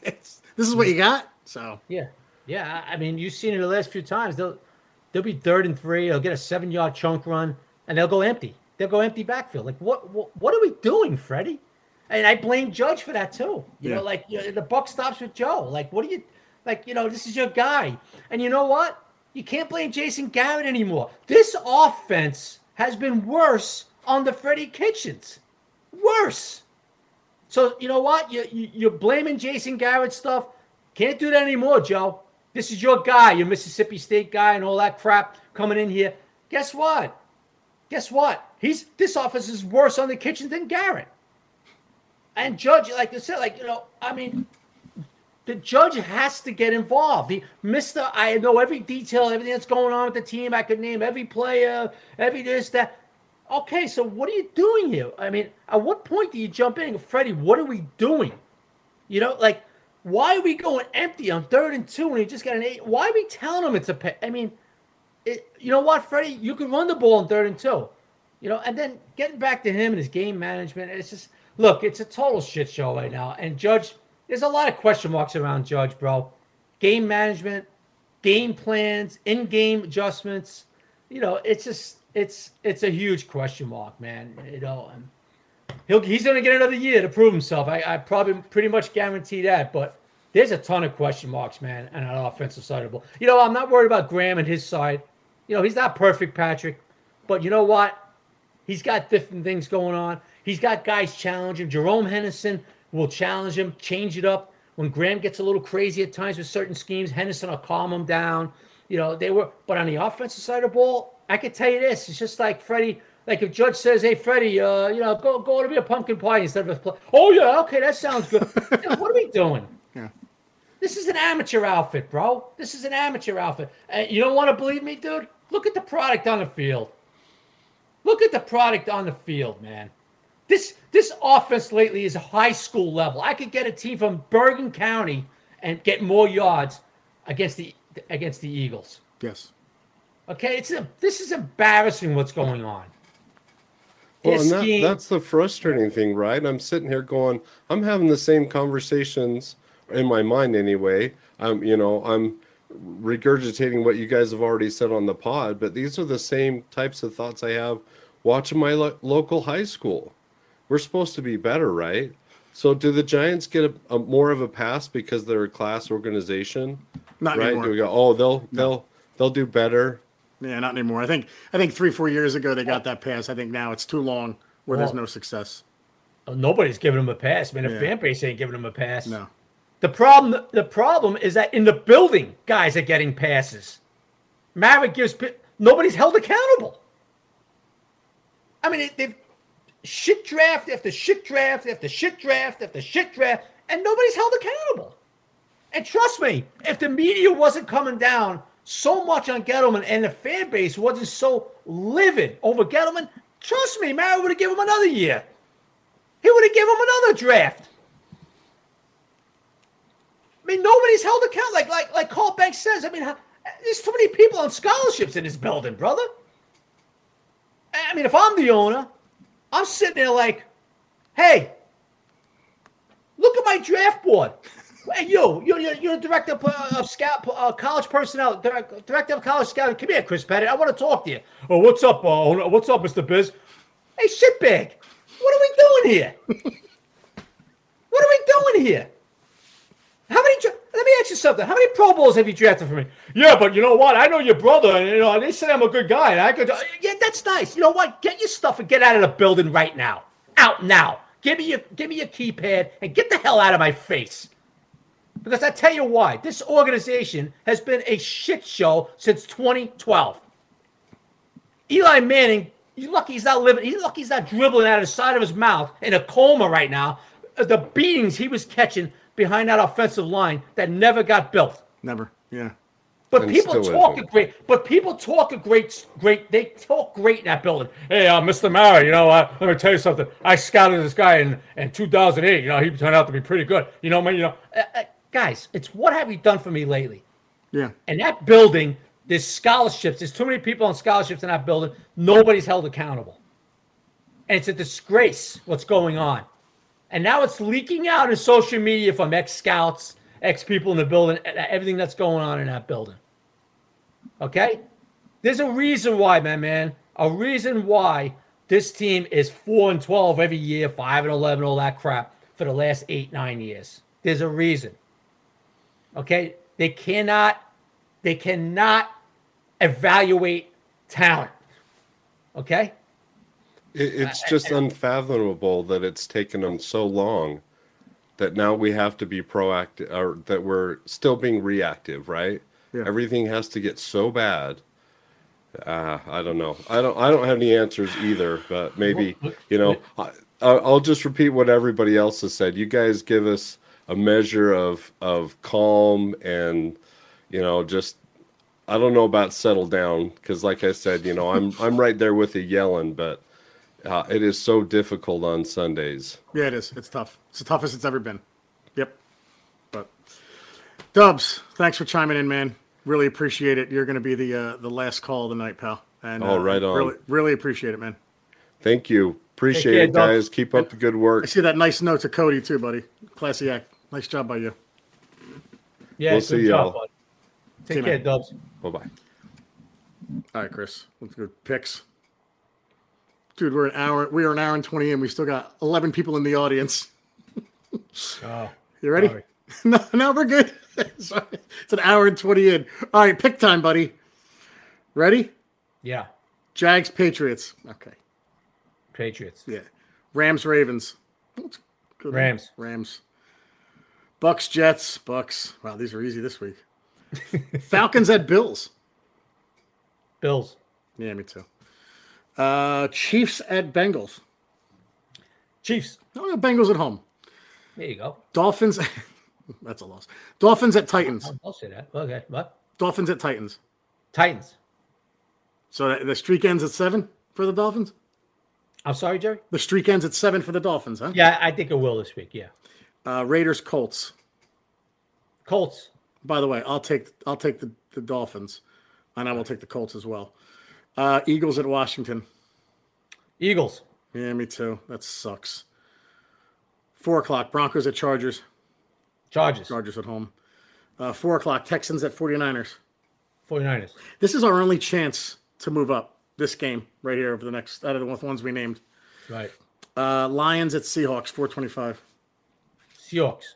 It's, this is what you got. So Yeah, yeah. I mean, you've seen it the last few times. They'll they'll be third and three. They'll get a seven yard chunk run, and they'll go empty. They'll go empty backfield. Like what? What, what are we doing, Freddie? And I blame Judge for that too. You Yeah. know, like you know, the buck stops with Joe. Like, what do you? Like, you know, this is your guy. And you know what? You can't blame Jason Garrett anymore. This offense has been worse on the Freddie Kitchens. Worse. So you know what? You, you you're blaming Jason Garrett stuff. Can't do that anymore, Joe. This is your guy, your Mississippi State guy, and all that crap coming in here. Guess what? Guess what? He's this offense is worse on the kitchen than Garrett. And Judge, like I said, like you know, I mean, the judge has to get involved. The Mister, I know every detail, everything that's going on with the team. I could name every player, every this that. Okay, so what are you doing here? I mean, at what point do you jump in and Freddie, what are we doing? You know, like, why are we going empty on third and two when you just got an eight? Why are we telling them it's a pay? I mean, it, you know what, Freddie? You can run the ball on third and two. You know, and then getting back to him and his game management, it's just look, it's a total shit show right now. And Judge, there's a lot of question marks around Judge, bro. Game management, game plans, in-game adjustments. You know, it's just it's it's a huge question mark, man. You know, and he'll he's gonna get another year to prove himself. I, I probably pretty much guarantee that, but there's a ton of question marks, man, and on an offensive side of the ball. You know, I'm not worried about Graham and his side. You know, he's not perfect, Patrick, but you know what? He's got different things going on. He's got guys challenge him. Jerome Henderson will challenge him, change it up. When Graham gets a little crazy at times with certain schemes, Henderson will calm him down. You know, they were, but on the offensive side of the ball, I can tell you this: it's just like Freddie. Like if Judge says, "Hey, Freddie, uh, you know, go go to be a pumpkin pie instead of a," play. oh yeah, okay, that sounds good. What are we doing? Yeah. This is an amateur outfit, bro. This is an amateur outfit. And you don't want to believe me, dude? Look at the product on the field. Look at the product on the field, man. This this offense lately is high school level. I could get a team from Bergen County and get more yards against the against the Eagles. yes, Okay, it's a, this is embarrassing what's going on. Well, and that, that's the frustrating thing, right? I'm sitting here going, I'm having the same conversations in my mind anyway. I'm, you know, I'm regurgitating what you guys have already said on the pod, but these are the same types of thoughts I have watching my lo- local high school. We're supposed to be better, right? So, do the Giants get a, a, more of a pass because they're a class organization? Not right? anymore. Do we go? Oh, they'll they'll they'll do better. Yeah, not anymore. I think I think three four years ago they got that pass. I think now it's too long where there's no success. Uh, nobody's giving them a pass. I mean, the Yeah. fan base ain't giving them a pass. No. The problem, the problem is that in the building, guys are getting passes. Maverick gives nobody's held accountable. I mean, they've shit draft after shit draft after shit draft after shit draft, and nobody's held accountable. And trust me, if the media wasn't coming down so much on Gettleman and the fan base wasn't so livid over Gettleman, trust me, Maverick would have given him another year. He would have given him another draft. I mean, nobody's held account. Like like like Carl Banks says. I mean, there's too many people on scholarships in this building, brother. I mean, if I'm the owner, I'm sitting there like, hey, look at my draft board. Hey, you, you're, you're, you're the director of, uh, of scout, uh, college personnel, direct, director of college scouting. Come here, Chris Pettit. I want to talk to you. Oh, what's up, uh, what's up, Mr. Biz? Hey, shitbag, what are we doing here? what are we doing here? How many? Let me ask you something. How many Pro Bowls have you drafted for me? Yeah, but you know what? I know your brother, and you know they say I'm a good guy, and I could. Yeah, that's nice. You know what? Get your stuff and get out of the building right now. Out now. Give me your give me your keypad and get the hell out of my face. Because I tell you why, this organization has been a shit show since 2012. Eli Manning, you're lucky he's not living, he's lucky he's not dribbling out of the side of his mouth in a coma right now. The beatings he was catching behind that offensive line that never got built. Never. Yeah. But And people talk a isn't. great. But people talk a great, great. They talk great in that building. Hey, uh, Mr. Mara, you know, uh, let me tell you something. I scouted this guy in in 2008. You know, he turned out to be pretty good. You know, man. You know, uh, uh, guys, it's what have you done for me lately? Yeah. And that building, there's scholarships. There's too many people on scholarships in that building. Nobody's held accountable. And it's a disgrace what's going on. And now it's leaking out in social media from ex scouts, ex people in the building, everything that's going on in that building. Okay? There's a reason why, my man. A reason why this team is 4 and 12 every year, 5 and 11, all that crap for the last eight, nine years. There's a reason. Okay? They cannot, they cannot evaluate talent. Okay? It, it's just unfathomable that it's taken them so long that now we have to be proactive or that we're still being reactive, right? Yeah. Everything has to get so bad. Uh, I don't know. I don't. I don't have any answers either. But maybe you know. I, I'll I'll just repeat what everybody else has said. You guys give us a measure of of calm and you know just I don't know about settle down because, like I said, you know, I'm I'm right there with you yelling, but uh, it is so difficult on Sundays. Yeah, it is. It's tough. It's the toughest it's ever been. Yep. But Dubs, thanks for chiming in, man. Really appreciate it. You're going to be the uh, the last call of the night, pal. And Oh, uh, right on. Really, really appreciate it, man. Thank you, appreciate care, it, Doc. guys. Keep up the good work. I work. see that nice note to Cody too, buddy. Classy act. Nice job by you. Yeah, We'll good see job, y'all. bud. See Take you, care, man. Dubs. Bye bye. All right, Chris. Let's go picks. Dude, we're an hour. We are an hour and twenty in. We still got eleven people in the audience. Oh, You ready? Sorry. no, no, we're good. Sorry. it's an hour and twenty in. All right, pick time, buddy. Ready? yeah. Jags, Patriots. Okay. Patriots. Yeah. Rams, Ravens. Rams. Rams. Bucks, Jets. Bucks. Wow, these are easy this week. Falcons at Bills. Bills. Yeah, me too. Uh, Chiefs at Bengals. Chiefs. Oh, the Bengals at home. There you go. Dolphins. That's a loss. Dolphins at Titans. I'll, say that. Okay. What? Dolphins at Titans. Titans. So that- the streak ends at seven for the Dolphins. I'm sorry, Jerry. The streak ends at seven for the Dolphins, huh? Yeah, I think it will this week. Yeah. Uh, Raiders, Colts. Colts. By the way, I'll take I'll take the, the Dolphins, and I will take the Colts as well. Uh, Eagles at Washington. Eagles. Yeah, me too. That sucks. Four o'clock. Broncos at Chargers. Chargers. Chargers at home. Uh, four o'clock. Texans at 49ers. 49ers. This is our only chance to move up this game right here over the next out of the ones we named. Right. Uh, Lions at Seahawks. 425. Seahawks.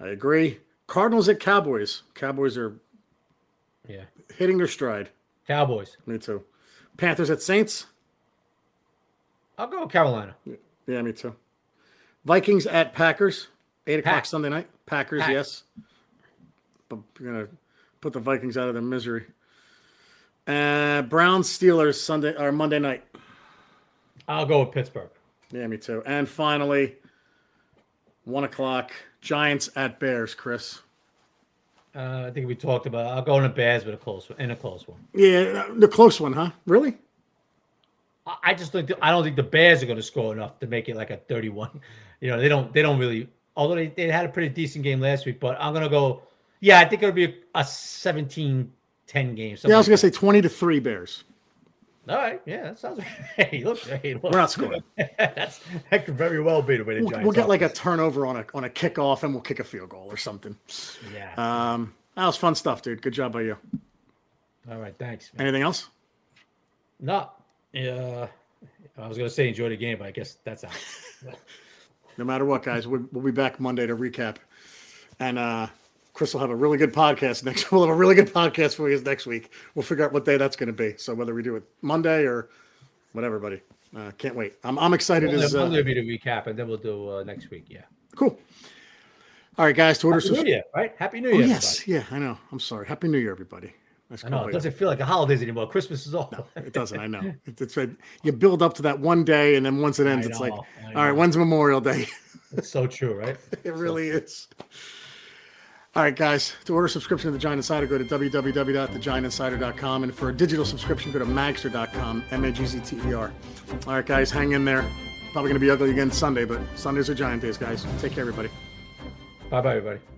I agree. Cardinals at Cowboys. Cowboys are yeah hitting their stride. Cowboys. Me too. Panthers at Saints. I'll go Carolina. Yeah, me too. Vikings at Packers. Eight o'clock Pack. Sunday night. Packers, Pack. yes. But we're gonna put the Vikings out of their misery. Uh, Browns Steelers Sunday or Monday night. I'll go with Pittsburgh. Yeah, me too. And finally, one o'clock Giants at Bears. Chris. Uh, I think we talked about. I'll go in the Bears with a close in a close one. Yeah, the close one, huh? Really? I- I just think I don't think the Bears are going to score enough to make it like a 31. You know, they don't they don't really. Although they, they had a pretty decent game last week, but I'm going to go. Yeah, I think it'll be a, a 17 10 game. Yeah, I was gonna say twenty to three Bears. All right, yeah, that sounds. Hey, look, hey, look. We're not scoring. That's that could very well be the way the We'll, Giants. we'll get like a turnover on a on a kickoff, and we'll kick a field goal or something. Yeah. Um, that was fun stuff, dude. Good job by you. All right, thanks. Man. Anything else? No, yeah. I was going to say enjoy the game, but I guess that's out. No matter what, guys, we'll, we'll be back Monday to recap, and uh, Chris will have a really good podcast next. We'll have a really good podcast for you next week. We'll figure out what day that's going to be. So whether we do it Monday or whatever, buddy. Uh, can't wait. I'm I'm excited. Monday, as, uh, be the recap, and then we'll do uh, next week. Yeah. cool. All right, guys. To order Happy New Year, right? Happy New Oh, Year. yes, yeah, I know. I'm sorry. Happy New Year, everybody. Nice I know it doesn't feel like the holidays anymore. Christmas is over. It doesn't. I know. It- It's right. You build up to that one day, and then once it ends, it's like, all right, when's Memorial Day? It's so true, right? it really is. All right, guys. To order a subscription to the Giant Insider, go to www.thegiantinsider.com. And for a digital subscription, go to magzter.com, M A G Z T E R. All right, guys, hang in there. Probably going to be ugly again Sunday, but Sundays are Giant days, guys. Take care, everybody. Bye, bye, everybody.